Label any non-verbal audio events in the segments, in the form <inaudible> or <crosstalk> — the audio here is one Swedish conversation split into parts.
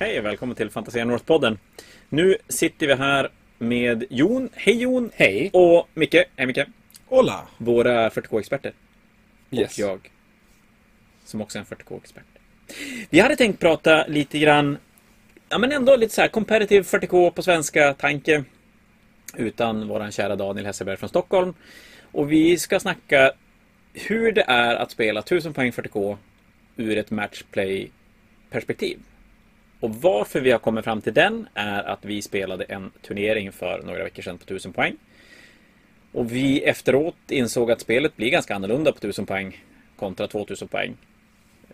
Hej och välkommen till Fantasia North-podden. Nu sitter vi här med Jon. Hej Jon! Hej! Och Micke. Hej Micke! Hola! Våra 40K-experter. Yes. Och jag. Som också är en 40K-expert. Vi hade tänkt prata lite grann, ja men ändå lite så här competitive 40K på svenska tanke. Utan våran kära Daniel Hesselberg från Stockholm. Och vi ska snacka hur det är att spela 1000 poäng 40K ur ett matchplay-perspektiv. Och varför vi har kommit fram till den är att vi spelade en turnering för några veckor sedan på 1000 poäng. Och vi efteråt insåg att spelet blir ganska annorlunda på 1000 poäng kontra 2000 poäng.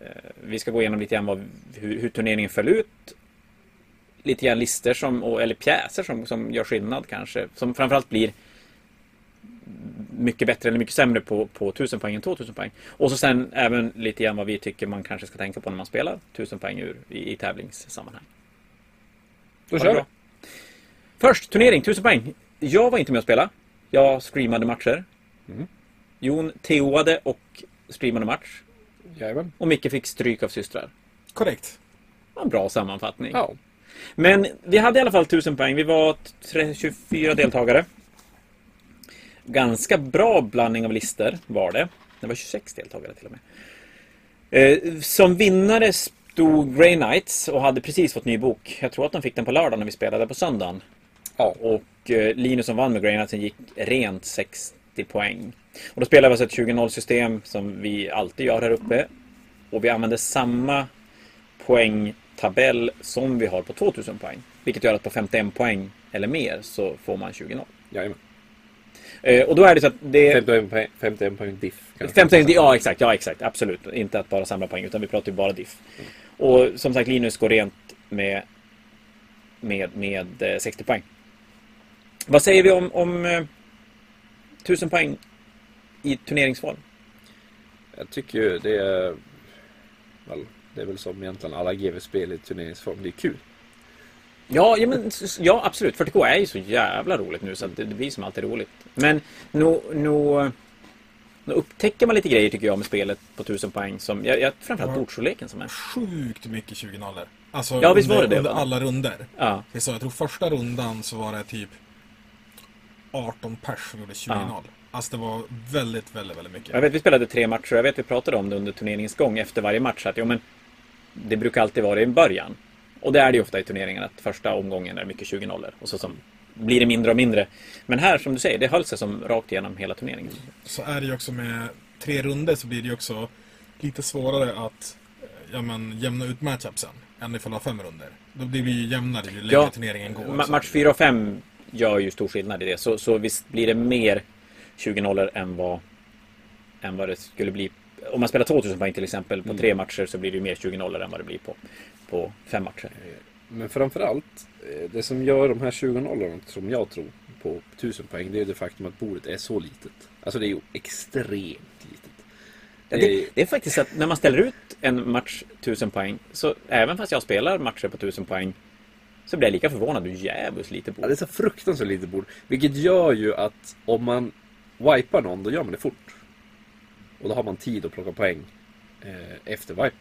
Eh, vi ska gå igenom lite grann vad, hur, hur turneringen föll ut. Lite grann listor som, eller pjäser som, som gör skillnad kanske. Som framförallt blir mycket bättre eller mycket sämre på, på 1000 poäng än 2000 poäng. Och så sen även lite grann vad vi tycker man kanske ska tänka på när man spelar 1000 poäng ur, i, i tävlingssammanhang. Då kör vi. Först, turnering, 1000 poäng. Jag var inte med och spela. Jag streamade matcher. Mm. Jon TOade och streamade match. Jajamän. Och Micke fick stryk av systrar. Korrekt. En bra sammanfattning. Ja. Men vi hade i alla fall 1000 poäng. Vi var tre- 24 deltagare. Ganska bra blandning av listor var det. Det var 26 deltagare till och med. Eh, som vinnare stod Grey Knights och hade precis fått ny bok. Jag tror att de fick den på lördagen när vi spelade på söndagen. Ja. Och eh, Linus som vann med Grey Knightsen gick rent 60 poäng. Och då spelade vi alltså ett 20-0 system som vi alltid gör här uppe. Och vi använde samma poängtabell som vi har på 2000 poäng. Vilket gör att på 51 poäng eller mer så får man 20-0. Jajamän. Eh, och då är det så att det... 51 poäng, 51 poäng diff. kanske. 51, ja exakt, ja exakt, absolut. Inte att bara samla poäng utan vi pratar ju bara diff. Och som sagt Linus går rent med, med, med eh, 60 poäng. Vad säger vi om, om eh, 1000 poäng i turneringsform? Jag tycker ju det är... Väl, det är väl som egentligen alla GV-spel i turneringsform. Det är kul. Ja, ja, men, ja absolut. 40K är ju så jävla roligt nu så att det, det blir som alltid roligt. Men nog no, no upptäcker man lite grejer tycker jag med spelet på 1000 poäng. Som, jag, jag, framförallt Ja. bordsstorleken som är. Sjukt mycket 20 nollor. Alltså Ja, visst var det det, under va? alla runder. Ja, Det så, jag tror första rundan så var det typ 18 pers som gjorde 20 Ja. noll. Alltså det var väldigt, väldigt, väldigt mycket. Jag vet vi spelade tre matcher jag vet vi pratade om det under turneringens gång efter varje match. Att, jo, men, det brukar alltid vara i början. Och det är det ju ofta i turneringen att första omgången är mycket 20 nollor och så som, blir det mindre och mindre. Men här som du säger, det höll sig som rakt igenom hela turneringen. Så är det ju också med tre runder så blir det ju också lite svårare att ja, men, jämna ut matchupsen än ifall du har fem runder. Då blir det ju jämnare ju längre Ja, turneringen går. Ma- match 4 och 5 gör ju stor skillnad i det. Så, så visst blir det mer 20 nollor än vad, än vad det skulle bli. Om man spelar 2000 poäng till exempel på Mm. tre matcher så blir det ju mer 20 nollor än vad det blir på, på fem matcher. Men framförallt, eh, det som gör de här 20 nollorna som jag tror på 1000 poäng, det är det faktum att bordet är så litet. Alltså det är ju extremt litet. Ja, det, det är faktiskt att när man ställer ut en match 1000 poäng så även fast jag spelar matcher på 1000 poäng så blir jag lika förvånad hur jävligt lite Ja, bord. det är så fruktansvärt litet bord. Vilket gör ju att om man wipar någon, då gör man det fort. Och då har man tid att plocka poäng eh, efter wipe.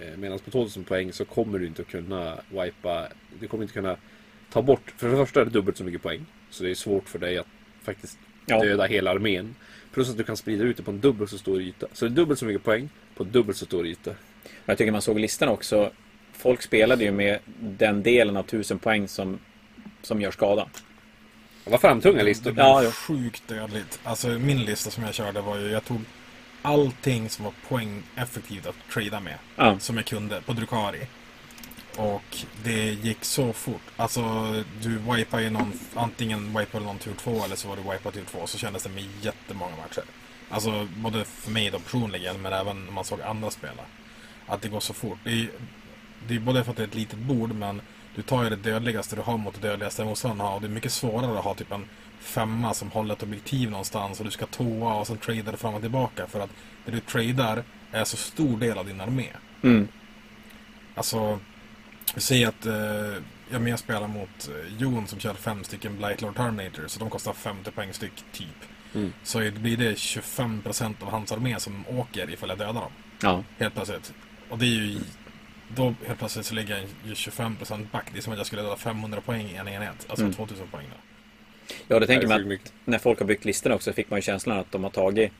Eh, Medan på 2000 poäng så kommer du inte att kunna wipa. Du kommer inte kunna ta bort. För det första är det dubbelt så mycket poäng. Så det är svårt för dig att faktiskt Ja. döda hela armén. Plus att du kan sprida ut det på en dubbelt så stor yta. Så det är dubbelt så mycket poäng på dubbelt så stor yta. Jag tycker man såg listan också. Folk spelade ju med den delen av 1000 poäng som, som gör skada. Det var framtunga Det listor. blev Ja, jo. sjukt dödligt. Alltså min lista som jag körde var ju, jag tog allting som var poängeffektivt att trada med. Ja. Som jag kunde på Drukari. Och det gick så fort. Alltså du wipade ju någon, antingen wipade någon tur två eller så var du wipad tur två. Så kändes det med jättemånga matcher. Alltså både för mig då personligen men även när man såg andra spela. Att det går så fort. Det är, det är både för att det är ett litet bord men du tar ju det dödligaste du har mot det dödligaste motståndaren har. Och det är mycket svårare att ha typ en femma som håller ett objektiv någonstans och du ska toa och sen tradar fram och tillbaka. För att det du tradar är så stor del av din armé. Mm. Alltså, vi säger att eh, jag spelar mot eh, Jon som kör fem stycken Blightlord Terminator så de kostar 50 poäng styck typ. Mm. Så blir det 25% av hans armé som åker ifall jag dödar dem. Ja. Helt plötsligt. Och det är ju Då helt plötsligt så ligger jag ju 25% back. Det är som att jag skulle döda 500 poäng i en enhet. Alltså Mm. 2000 poäng då. Ja, det tänker man att när folk har byggt listorna också fick man ju känslan att de har tagit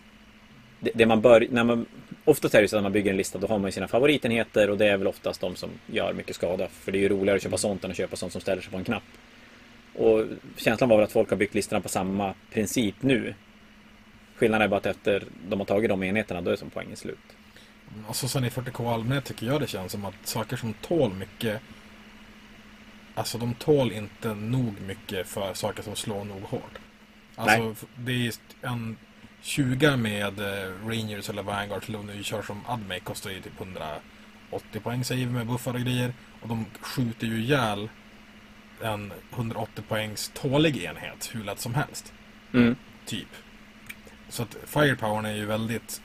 det, det man bör, när man, oftast är det så att när man bygger en lista då har man ju sina favoritenheter och det är väl oftast de som gör mycket skada. För det är ju roligare att köpa sånt än att köpa sånt som ställer sig på en knapp. Och känslan var väl att folk har byggt listorna på samma princip nu. Skillnaden är bara att efter de har tagit de enheterna då är som poängen slut. Och så sen i 40K allmänhet tycker jag det känns som att saker som tål mycket Alltså de tål inte nog mycket för saker som slår nog hårt. Alltså f- det är en 20 med eh, Rangers eller Vanguard till om du kör som Admec kostar ju typ 180 poäng säger vi med buffar och grejer. Och de skjuter ju ihjäl en 180 poängs tålig enhet hur lätt som helst. Mm. Typ. Så att firepowern är ju väldigt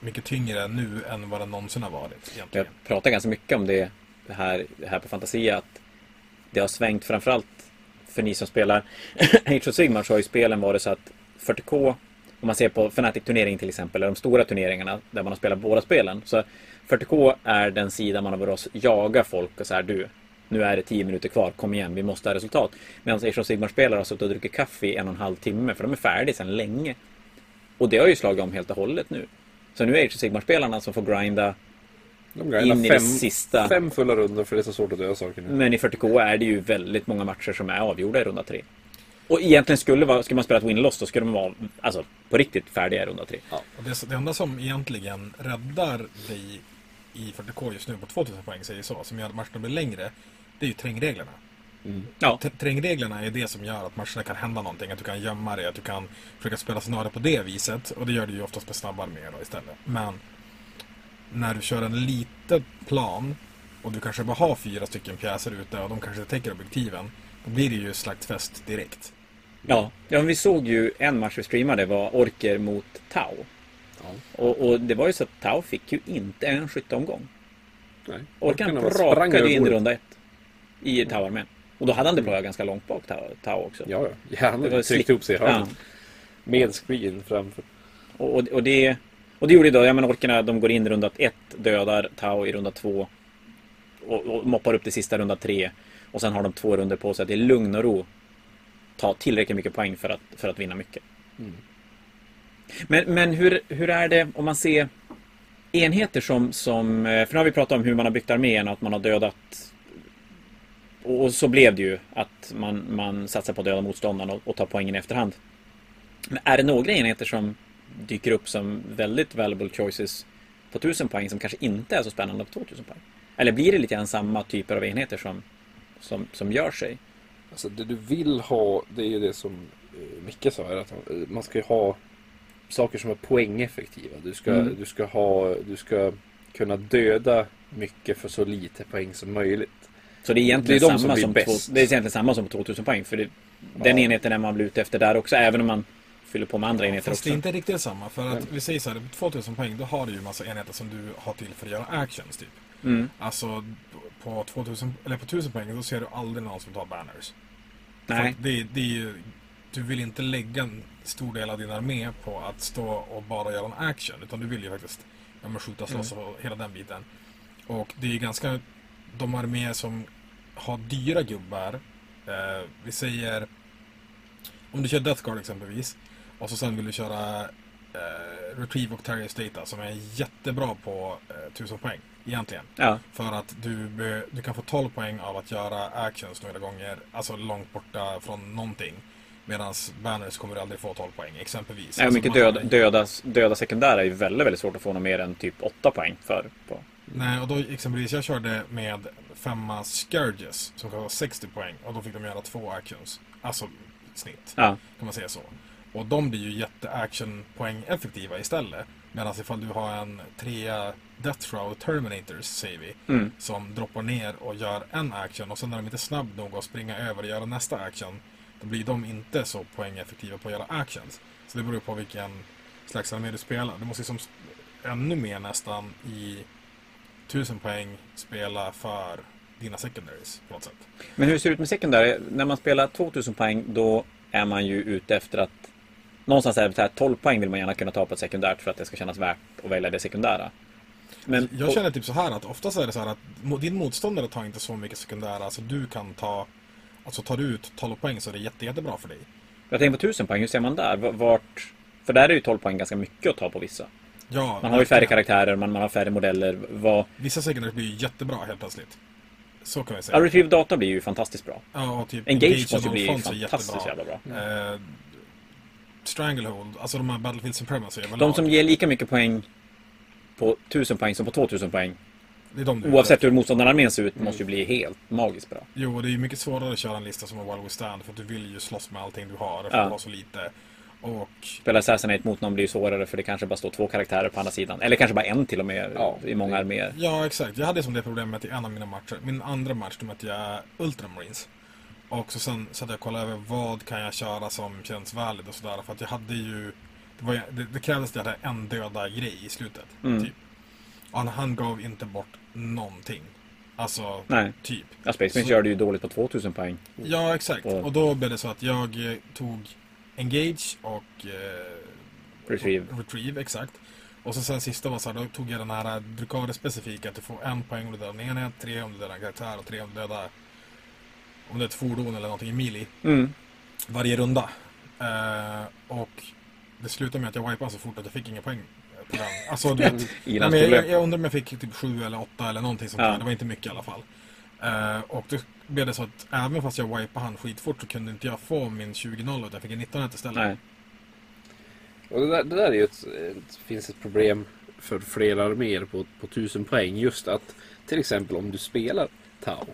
mycket tyngre nu än vad den någonsin har varit. Egentligen. Jag pratar ganska mycket om det det här, det här på Fantasia att det har svängt framförallt för ni som spelar <laughs> Age of Sigmar så har ju spelen varit så att 40K om man ser på Fnatic-turnering till exempel, eller de stora turneringarna där man har spelat båda spelen. Så 40K är den sida man har varit och jaga folk och så här du, nu är det 10 minuter kvar, kom igen, vi måste ha resultat. Medan Age of Sigmar-spelare har suttit och druckit kaffe i en och en halv timme, för de är färdiga sedan länge. Och det har ju slagit om helt och hållet nu. Så nu är Age of Sigmar-spelarna som får grinda in i fem, det sista. fem fulla runder för det är så svårt att döda saker nu. Men i 40K är det ju väldigt många matcher som är avgjorda i runda tre. Och egentligen skulle, vara, skulle man spela ett win-loss då skulle de vara alltså, på riktigt färdiga i runda tre. Och det, det enda som egentligen räddar dig i 40K just nu på 2000 poäng, säger så, som gör att matcherna blir längre, det är ju terrängreglerna. Ja, Ter- Terrängreglerna är det som gör att matcherna kan hända någonting. Att du kan gömma dig, att du kan försöka spela scenario på det viset. Och det gör du ju oftast med snabba arméer då istället. Men när du kör en liten plan och du kanske bara har fyra stycken pjäser ute och de kanske täcker objektiven. Då blir det ju slaktfest direkt. ja. ja men vi såg ju en match vi streamade var Orker mot Tau. Ja. Och, och det var ju så att Tau fick ju inte en skytteomgång. Nej. Orkan ju in i runda ett. I Tau-armén. Och då hade han deployat ganska långt bak Tau, Tau också. Ja, ja. ja han Det var hade tryckt slick- ihop sig i. Ja. Med screen framför. Och, och, och, det, och det gjorde då, ja men orkerna de går in i runda ett, dödar Tau i runda två. Och, och moppar upp till sista runda tre. Och sen har de två runder på sig att i lugn och ro ta tillräckligt mycket poäng för att, för att vinna mycket. Mm. Men, men hur, hur är det om man ser enheter som, som... eh, För nu har vi pratat om hur man har byggt armén och att man har dödat... Och, och så blev det ju att man, man satsar på att döda motståndaren och, och tar poängen i efterhand. Men är det några enheter som dyker upp som väldigt valuable choices på 1000 poäng som kanske inte är så spännande på 2000 poäng? Eller blir det lite grann samma typer av enheter som, som, som gör sig? Alltså det du vill ha, det är ju det som eh, Micke sa att eh, man ska ju ha saker som är poängeffektiva. Du ska, Mm. du ska ha, du ska kunna döda mycket för så lite poäng som möjligt. Så det är egentligen, Det är de som samma, som bäst. två, det är egentligen samma som på 2000 poäng. För det, den Ja. enheten är man blir ute efter där också, även om man fyller på med andra enheter Fast också. det är inte riktigt samma. För att Nej. vi säger så här, på 2000 poäng då har du ju massa enheter som du har till för att göra actions typ. Mm. Alltså på 2000, eller på 1000 poäng då ser du aldrig någon som tar banners. Nej. Det, det är ju, du vill inte lägga en stor del av din armé på att stå och bara göra en action. Utan du vill ju faktiskt ja, men skjuta, slåss Mm. och hela den biten. Och det är ju ganska, de arméer som har dyra gubbar. Eh, vi säger, om du kör Death Guard exempelvis. Och så sen vill du köra eh, Retrieve och Terriers Data som är jättebra på eh, 1000 poäng. Egentligen. Ja. För att du, du kan få 12 poäng av att göra actions några gånger, alltså långt borta från någonting. Medan banners kommer du aldrig få 12 poäng, exempelvis. Nej, Alltså, mycket döda, döda, döda sekundära är ju väldigt, väldigt svårt att få något mer än typ 8 poäng för. På. Nej, och då exempelvis jag körde med femma Scourges som kostar 60 poäng och då fick de göra två actions. Alltså snitt, Ja. kan man säga så. Och de blir ju jätte-action-poäng effektiva istället. Medan ifall du har en trea Death Shroud Terminators, säger vi, Mm. som droppar ner och gör en action och sen är de inte snabb nog att springa över och göra nästa action. Då blir de inte så poängeffektiva på att göra actions. Så det beror på vilken slags armé du spelar. Du måste liksom ännu mer nästan i 1000 poäng spela för dina secondaries på något sätt. Men hur ser det ut med sekundära? När man spelar 2000 poäng då är man ju ute efter att Någonstans är det så här 12 poäng vill man gärna kunna ta på ett sekundärt för att det ska kännas värt att välja det sekundära. Men Jag känner typ så här att oftast är det så här att din motståndare tar inte så mycket sekundära. Alltså du kan ta... Alltså tar du ut 12 poäng så är det jätte, jättebra för dig. jag tänker på 1000 poäng, hur ser man där? Vart... För där är ju 12 poäng ganska mycket att ta på vissa. Ja, Man har ju färre karaktärer, man, man har färre modeller. Vad... Vissa sekundärer blir ju jättebra helt plötsligt. Så kan vi Ja, säga. Retrieve Data blir ju fantastiskt bra. Ja, och typ Engage måste ju bli fantastiskt jävla bra. Eh, Stranglehold, alltså de här Battlefield Supremacy De som ger lika mycket poäng på 1000 poäng som på 2000 poäng. det är de du Oavsett hur motståndararmén ser ut, måste ju bli helt magiskt bra. Jo, det är ju mycket svårare att köra en lista som är Wild Withstand för att du vill ju slåss med allting du har, för Ja. du har så lite. Och Spela Assassinate mot någon blir ju svårare för det kanske bara står två karaktärer på andra sidan. Eller kanske bara en till och med Ja. i många arméer. Ja, exakt. Jag hade som det problemet i en av mina matcher. Min andra match, då mötte jag Ultramarines. Och så sen så hade jag kollat över vad kan jag köra som känns valid och sådär. För att jag hade ju... Det, var, det, det krävdes att jag hade en döda grej i slutet. Mm. Typ. Och han, han gav inte bort någonting. Alltså, Nej. typ. Ja, Space det ju dåligt på 2000 poäng. Ja, exakt. Och- Och då blev det så att jag eh, tog Engage och... Eh, Retrieve. Retrieve, exakt. Och så sen sista var så här, då tog jag den här Drukare-specifika att du får en poäng om du dödar en enhet, tre om du dödar en karaktär och tre om du dödar om det är ett fordon eller någonting i mili Mm. varje runda. Eh, och det slutade med att jag wipade så fort att jag fick inga poäng på den. Alltså du vet, <laughs> nej, men jag, jag, undrar om jag fick typ sju eller åtta eller någonting sånt Ja. där. Det var inte mycket i alla fall. Eh, och då blev det så att även fast jag wipade han skitfort så kunde inte jag få min 20-0 utan jag fick en 19 istället. Nej. Och det där, det där är ju ett, ett, finns ett problem för flera arméer på, på 1000 poäng. Just att till exempel om du spelar Tau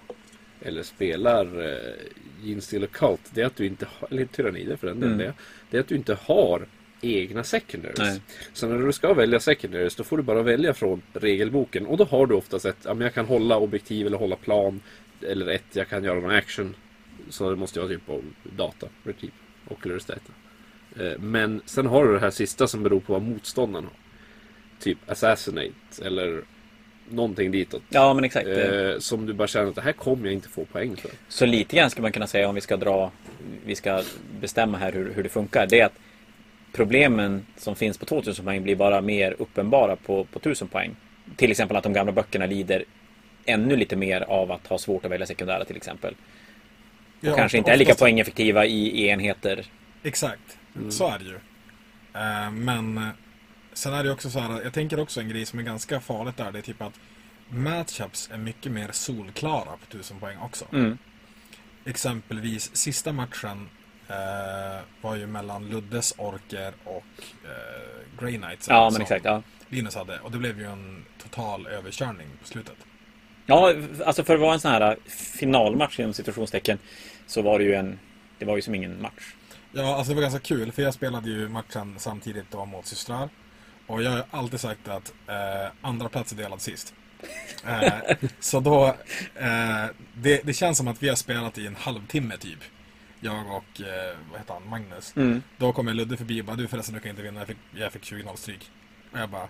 eller spelar eh, Ginsteel Cult. Det är att du inte har, eller Tyrannider för den delen. Mm. Det, det är att du inte har egna secondaries. Nej. Så när du ska välja secondaries då får du bara välja från regelboken. Och då har du oftast ett, ja men jag kan hålla objektiv eller hålla plan. Eller ett, jag kan göra någon action. Så det måste jag typ på data, retrieve, oculars data. Eh, Men sen har du det här sista som beror på vad motståndaren har. Typ assassinate eller någonting ditåt. Ja, men exakt. Eh, som du bara känner att det här kommer jag inte få poäng för. Så lite grann ska man kunna säga om vi ska dra, vi ska bestämma här hur, hur det funkar. Det är att problemen som finns på 2000 poäng blir bara mer uppenbara på, på 1000 poäng. Till exempel att de gamla böckerna lider ännu lite mer av att ha svårt att välja sekundära till exempel. Ja, Och kanske inte är lika poängeffektiva i, i enheter. Exakt, så är det ju. Eh, men sen är det också så här, jag tänker också en grej som är ganska farligt där. Det är typ att matchups är mycket mer solklara på 1000 poäng också. Mm. Exempelvis sista matchen eh, var ju mellan Luddes orker och eh, Grey Knights. Ja, men exakt. Ja. Linus hade. Och det blev ju en total överkörning på slutet. ja, alltså för att vara en sån här finalmatch inom situationstecken så var det ju en, det var ju som ingen match. Ja, alltså det var ganska kul för jag spelade ju matchen samtidigt då mot systrar. Och jag har alltid sagt att eh, andra plats är delad sist. Eh, <laughs> så då, eh, det, det känns som att vi har spelat i en halvtimme typ. Jag och, eh, vad heter han, Magnus. Mm. Då kommer Ludde förbi och bara, du förresten du kan inte vinna, jag fick, jag fick 20-0 stryk. Och jag bara,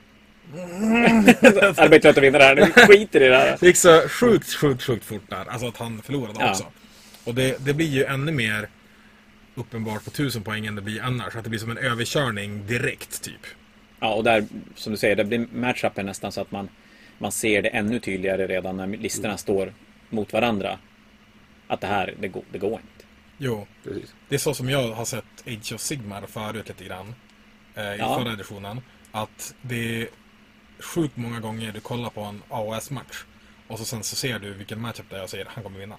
<laughs> Arbetar att vinna det här, nu skiter i det här. det gick så sjukt, sjukt, sjukt fort där. Alltså att han förlorade Ja. också. Och det, det blir ju ännu mer uppenbart på 1000 poäng än det blir annars. Att det blir som en överkörning direkt typ. Ja, och där, som du säger, det blir matchupen nästan så att man, man ser det ännu tydligare redan när listorna står mot varandra. Att det här, det går, det går inte. Jo, Precis. det är så som jag har sett Age of Sigmar förut lite grann. Eh, I Ja. förra editionen. Att det är sjukt många gånger du kollar på en AOS-match. Och så sen så ser du vilken matchup det är och säger han kommer vinna.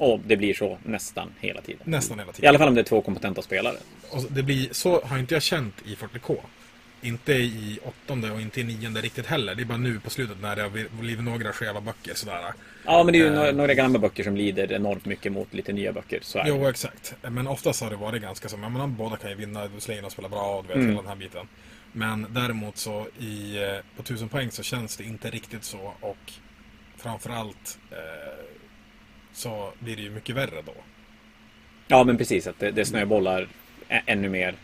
Och det blir så nästan hela tiden. Nästan hela I tiden. alla fall om det är två kompetenta spelare. Och det blir, så har inte jag känt i 40K. Inte i åttonde och inte i nionde riktigt heller. Det är bara nu på slutet när det har blivit några skeva böcker sådär. Ja, men det är ju Eh. några, gamla böcker som lider enormt mycket mot lite nya böcker. Så är. Jo, exakt. Men oftast har det varit ganska ja men båda kan ju vinna, Slayer spelar bra och du vet Mm. hela den här biten. Men däremot så i, eh, på 1000 poäng så känns det inte riktigt så och framförallt eh, så blir det ju mycket värre då. Ja, men precis. Att det, det snöbollar ännu mer.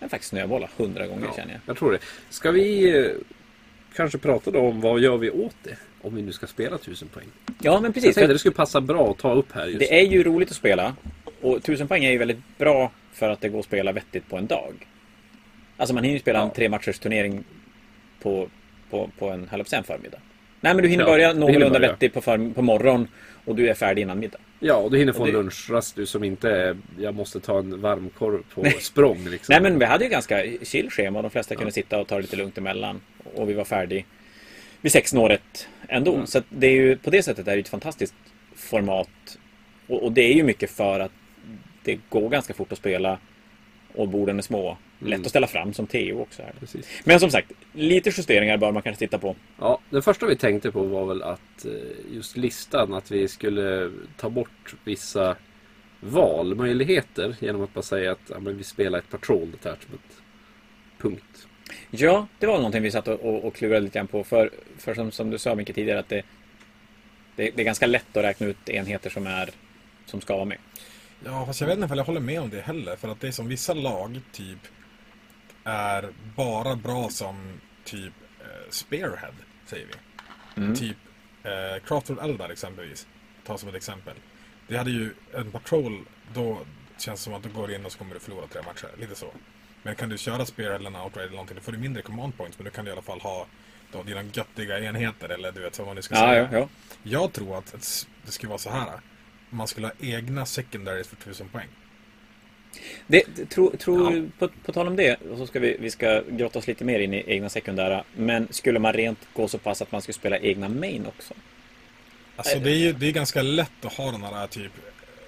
Än faktiskt snöbollar hundra gånger känner jag. Jag tror det. Ska vi eh, kanske prata då om vad gör vi åt det? Om vi nu ska spela 1000 poäng. Ja, men Jag precis. tänkte det skulle passa bra att ta upp här just. Det är ju roligt att spela. Och 1000 poäng är ju väldigt bra för att det går att spela vettigt på en dag. Alltså man hinner ju spela en Ja. tre matchers turnering på, på på, en, höll jag en förmiddag. Nej men du hinner Ja, börja någorlunda vettigt på, för, på morgon och du är färdig innan middag. Ja, och du hinner få Och en det- lunchrast du som inte är jag måste ta en varmkorv på språng liksom. Nej men vi hade ju ganska chill schema. De flesta kunde sitta och ta det lite lugnt emellan. Och vi var färdig vid sexsnåret ändå. Mm. Så det är ju på det sättet är det ett fantastiskt format. Och, och det är ju mycket för att det går ganska fort att spela. Och borden är små. Lätt Mm. att ställa fram som Teo också. Men som sagt, lite justeringar bör man kanske titta på. Ja, det första vi tänkte på var väl att eh, just listan, att vi skulle ta bort vissa valmöjligheter genom att bara säga att ja, vi spelar ett patrol detachment. Punkt. Ja, det var någonting vi satt och, och, och klurade lite grann på. För, för som, som du sa mycket tidigare att det, det, det är ganska lätt att räkna ut enheter som, är, som ska vara med. Ja, fast jag vet inte om jag håller med om det heller. För att det är som vissa lag, typ, är bara bra som typ eh, spearhead, säger vi. Mm. Typ eh, Craftworld Eldar exempelvis. Ta som ett exempel. Det hade ju en patrol, då känns det som att du går in och så kommer du förlora tre matcher. Lite så. Men kan du köra spearhead eller en outrider eller någonting, då får du mindre command points. Men du kan i alla fall ha då, dina göttiga enheter eller du vet vad man nu ska Ja, säga. ja, ja. Jag tror att det skulle vara så här. Man skulle ha egna secondaries för 1000 poäng. Det, det, tro, tro, Ja. på, på tal om det, så ska vi, vi ska grotta oss lite mer in i egna sekundära. Men skulle man rent gå så pass att man skulle spela egna main också? Alltså det är ju det är ganska lätt att ha den här typ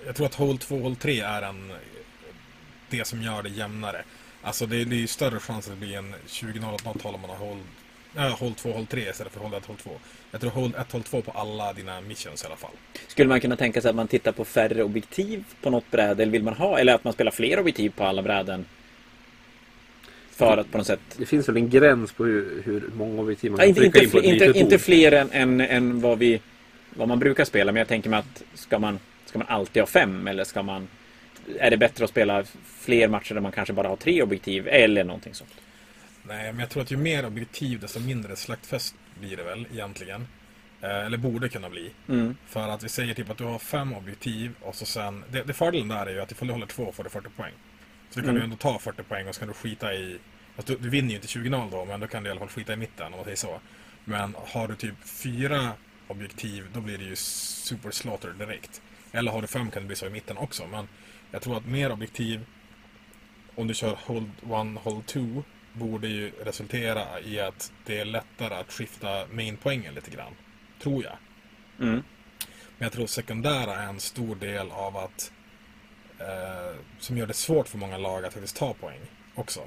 Jag tror att Hold 2 Hold 3 är en Det som gör det jämnare Alltså det, det är ju större chans att det blir en 20-0 åt något håll om man har Hold Ja, Hold 2 Hold 3 istället för Hold 1 Hold 2 Jag tror Hold 1 Hold 2 på alla dina missions i alla fall Skulle man kunna tänka sig att man tittar på färre objektiv på något bräde? Eller vill man ha? Eller att man spelar fler objektiv på alla bräden? För att på något sätt... Det finns väl en gräns på hur, hur många objektiv man Ja, kan inte, trycka inte, in på fler, ett inte, inte fler än, än, än vad, vi, vad man brukar spela. Men jag tänker mig att ska man, ska man alltid ha fem? Eller ska man... Är det bättre att spela fler matcher där man kanske bara har tre objektiv? Eller någonting sånt? Nej, men jag tror att ju mer objektiv desto mindre slaktfest blir det väl egentligen. Eh, Eller borde kunna bli. Mm. För att vi säger typ att du har fem objektiv och så sen Det, det fördelen där är ju att ifall du håller två får du 40 poäng. Så då kan Mm. du ändå ta 40 poäng och så kan du skita i alltså, du, du vinner ju inte 20-0 då men då kan du i alla fall skita i mitten om man säger så. Men har du typ fyra objektiv då blir det ju super slaughter direkt. Eller har du fem kan det bli så i mitten också men Jag tror att mer objektiv Om du kör hold one, hold two Borde ju resultera i att det är lättare att skifta mainpoängen lite grann Tror jag Mm. men jag tror sekundära är en stor del av att eh, som gör det svårt för många lag att faktiskt ta poäng också.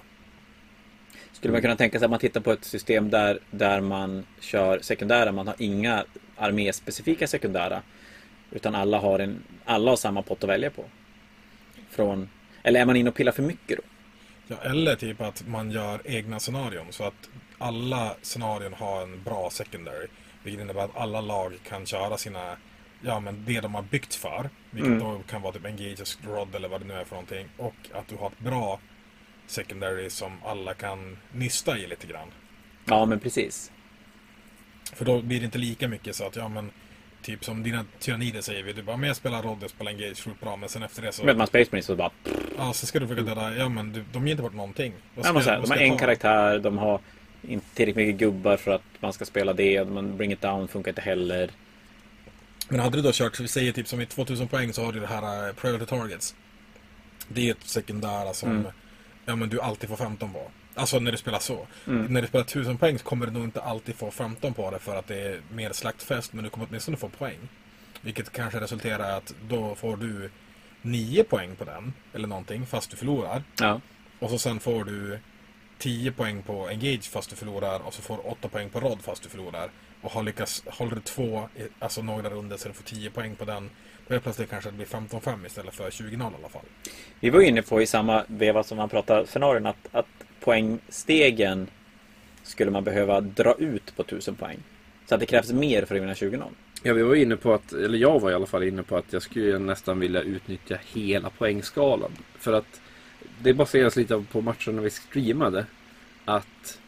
Skulle man kunna tänka sig att man tittar på ett system där, där man kör sekundära, man har inga arméspecifika sekundära. Utan alla har, en, alla har samma pott att välja på. Från, eller är man inne och pillar för mycket då? Ja, eller typ att man gör egna scenarion så att alla scenarion har en bra secondary. Vilket innebär att alla lag kan köra sina, ja men det de har byggt för. Vilket Mm. då kan vara typ Engage Rod eller vad det nu är för någonting. Och att du har ett bra secondary som alla kan nysta i lite grann. Ja, men precis. För då blir det inte lika mycket så att, ja men Typ som dina tyrannider säger vi, du bara, men jag spelar Rod, jag spelar Engage, sjukt bra, men sen efter det så... Men man Space Marines så bara... Ja, så ska du försöka döda, ja men du, de ger inte bort någonting. Vad Ja, men så här, de har ska en ta? karaktär, de har inte tillräckligt mycket gubbar för att man ska spela det. Man Bring It Down funkar inte heller. Men hade du då kört, vi säger typ som i 2000 poäng så har du det här uh, Priority Targets. Det är ett sekundära som Mm. ja, men du alltid får 15 på. Alltså när du spelar så. Mm. När du spelar 1000 poäng så kommer du nog inte alltid få 15 på det för att det är mer slaktfest. Men du kommer åtminstone få poäng. Vilket kanske resulterar i att då får du 9 poäng på den. Eller någonting fast du förlorar. Ja. Och så sen får du 10 poäng på Engage fast du förlorar. Och så får du 8 poäng på Rod fast du förlorar. Och har lyckats, håller du två, alltså några runder så du får 10 poäng på den. Då är plötsligt kanske det blir 15-5 istället för 20-0 i alla fall. Vi var inne på i samma veva som man pratade scenarion att, att poängstegen skulle man behöva dra ut på 1000 poäng. Så att det krävs mer för att vinna 20-0. Ja, vi var inne på att, eller jag var i alla fall inne på att jag skulle nästan vilja utnyttja hela poängskalan. För att det baseras lite på matcherna vi streamade. Att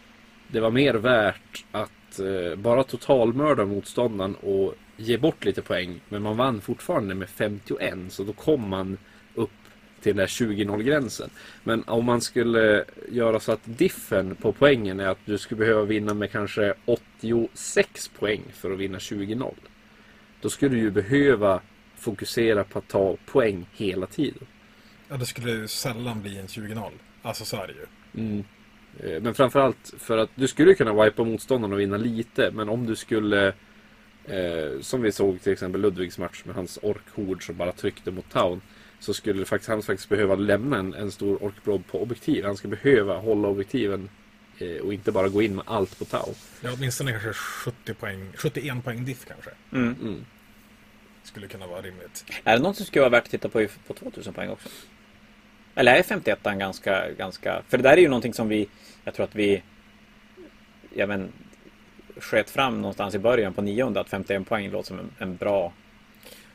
det var mer värt att eh, bara totalmörda motståndaren och ge bort lite poäng. Men man vann fortfarande med 51 så då kom man till den där 20-0 gränsen. Men om man skulle göra så att diffen på poängen är att du skulle behöva vinna med kanske 86 poäng för att vinna 20-0. Då skulle du ju behöva fokusera på att ta poäng hela tiden. Ja, det skulle ju sällan bli en 20-0. Alltså så är det ju. Mm. Eh, Men framförallt för att du skulle kunna wipa motståndaren och vinna lite. Men om du skulle, eh, som vi såg till exempel Ludvigs match med hans orkhord som bara tryckte mot Town. Så skulle faktiskt, han faktiskt behöva lämna en, en stor orkbrodd på objektiv. Han ska behöva hålla objektiven eh, och inte bara gå in med allt på Town. Ja, åtminstone kanske 70 poäng, 71 poäng diff kanske. Mm. Mm. Skulle kunna vara rimligt. Är det något som skulle vara värt att titta på i- på 2000 poäng också? Eller är 51 ganska, ganska... För det där är ju någonting som vi... Jag tror att vi... Ja men... Sköt fram någonstans i början på 900 att 51 poäng låter som en, en bra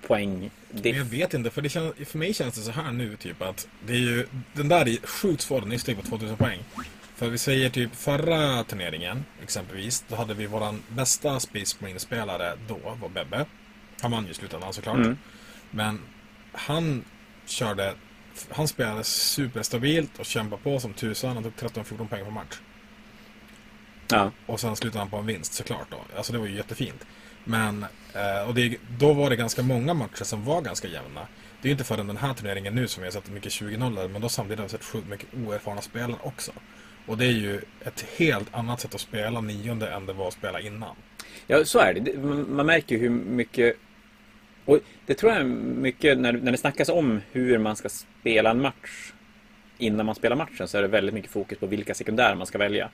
poäng Men jag vet inte, för, det känns, för mig känns det så här nu typ att det är ju, den där är sjukt svår, den är steg på 2000 poäng. För vi säger typ förra turneringen exempelvis, då hade vi våran bästa Space Marine-spelare då, var Bebbe. Han vann ju i slutändan såklart. Mm. Men han körde, han spelade superstabilt och kämpade på som tusan. Han tog 13-14 poäng per match. Ja. Och sen slutade han på en vinst såklart då. Alltså det var ju jättefint. Men, eh, och det, då var det ganska många matcher som var ganska jämna. Det är ju inte förrän den här turneringen nu som vi har sett mycket 20-0 men då samtidigt har vi sett sjukt mycket oerfarna spelare också. Och det är ju ett helt annat sätt att spela nionde än det var att spela innan. Ja, så är det. Man märker ju hur mycket... Och det tror jag är mycket när, när det snackas om hur man ska spela en match. Innan man spelar matchen så är det väldigt mycket fokus på vilka sekundärer man ska välja.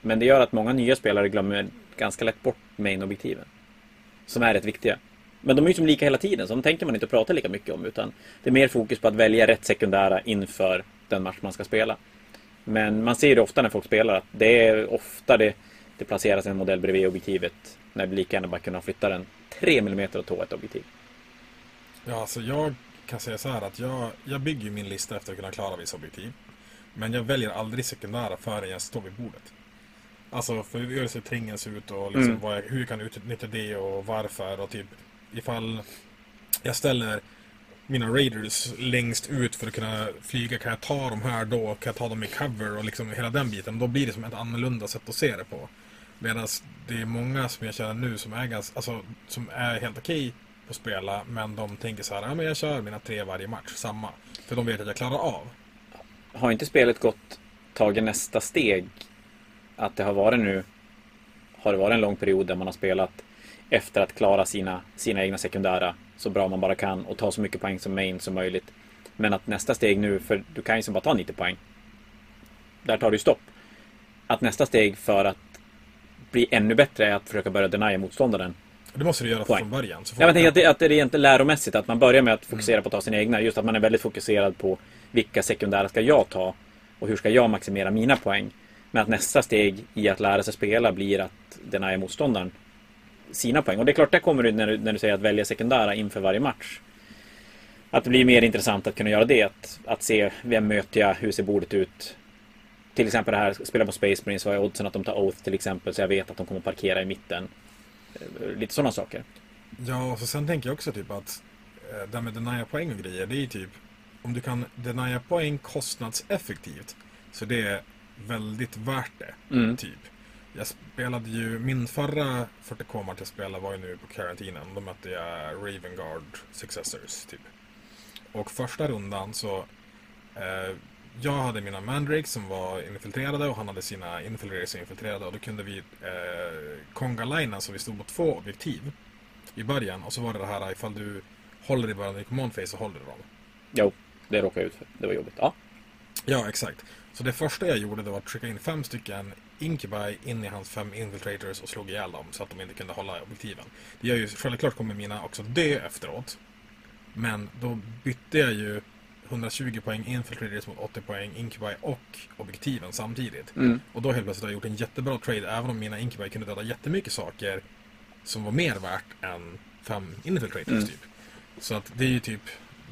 Men det gör att många nya spelare glömmer ganska lätt bort main-objektiven. Som är rätt viktiga. Men de är ju som lika hela tiden, så de tänker man inte prata lika mycket om. Utan det är mer fokus på att välja rätt sekundära inför den match man ska spela. Men man ser det ofta när folk spelar att det är ofta det, det placeras en modell bredvid objektivet när det lika gärna bara kunna flytta den 3 mm och ta ett objektiv. Ja, alltså jag kan säga så här att jag, jag bygger ju min lista efter att kunna klara vissa objektiv. Men jag väljer aldrig sekundära förrän jag står vid bordet. Alltså för hur ser tringen ser ut och liksom Mm. vad hur jag kan utnyttja det och varför och typ ifall jag ställer mina raiders längst ut för att kunna flyga, kan jag ta dem här då? Kan jag ta dem i cover och liksom hela den biten? Då blir det som ett annorlunda sätt att se det på. Medan det är många som jag känner nu som är, ganska, alltså, som är helt okej på att spela men de tänker så här, ja men jag kör mina tre varje match, samma. För de vet att jag klarar av. Har inte spelet gått tagit nästa steg? Att det har varit nu har det varit en lång period där man har spelat efter att klara sina, sina egna sekundära så bra man bara kan och ta så mycket poäng som main som möjligt. Men att nästa steg nu, för du kan ju som bara ta 90 poäng. Där tar du stopp. Att nästa steg för att bli ännu bättre är att försöka börja denia motståndaren. Det måste du göra Poäng. från början. Så får Jag man- tänker att det, att det är egentligen läromässigt att man börjar med att fokusera på att ta sina egna. Just att man är väldigt fokuserad på vilka sekundära ska jag ta och hur ska jag maximera mina poäng. Men att nästa steg i att lära sig spela blir att denia motståndaren sina poäng. Och det är klart, det kommer du när, du när du säger att välja sekundära inför varje match. Att det blir mer intressant att kunna göra det. Att, att se vem möter jag, hur ser bordet ut. Till exempel det här, spela på Space Marines, så har jag oddsen att de tar Oath till exempel. Så jag vet att de kommer parkera i mitten. Eh, lite sådana saker. Ja, och så sen tänker jag också typ att eh, det här med denia poäng och grejer, det är ju typ om du kan denia poäng kostnadseffektivt så det är väldigt värt det. Mm. Typ. Jag spelade ju, min förra 40k-match jag spelade var ju nu på karantinen. Då mötte jag Ravengard Successors, typ. Och första rundan så eh, jag hade mina mandrakes som var infiltrerade och han hade sina infiltrators som infiltrerade och då kunde vi eh, konga linen så vi stod på två objektiv i början och så var det det här ifall du håller i början i command phase så håller du dem. Jo, det råkade jag ut för. Det var jobbigt. Ja. Ja, exakt. Så det första jag gjorde det var att skicka in fem stycken Incubi in i hans fem infiltrators och slog ihjäl dem så att de inte kunde hålla objektiven. Det gör ju självklart kommer mina också dö efteråt. Men då bytte jag ju 120 poäng infiltrators mot 80 poäng Incubi och objektiven samtidigt. Mm. Och då helt plötsligt har jag gjort en jättebra trade även om mina Incubi kunde döda jättemycket saker som var mer värt än fem infiltrators Mm. typ. Så att det är ju typ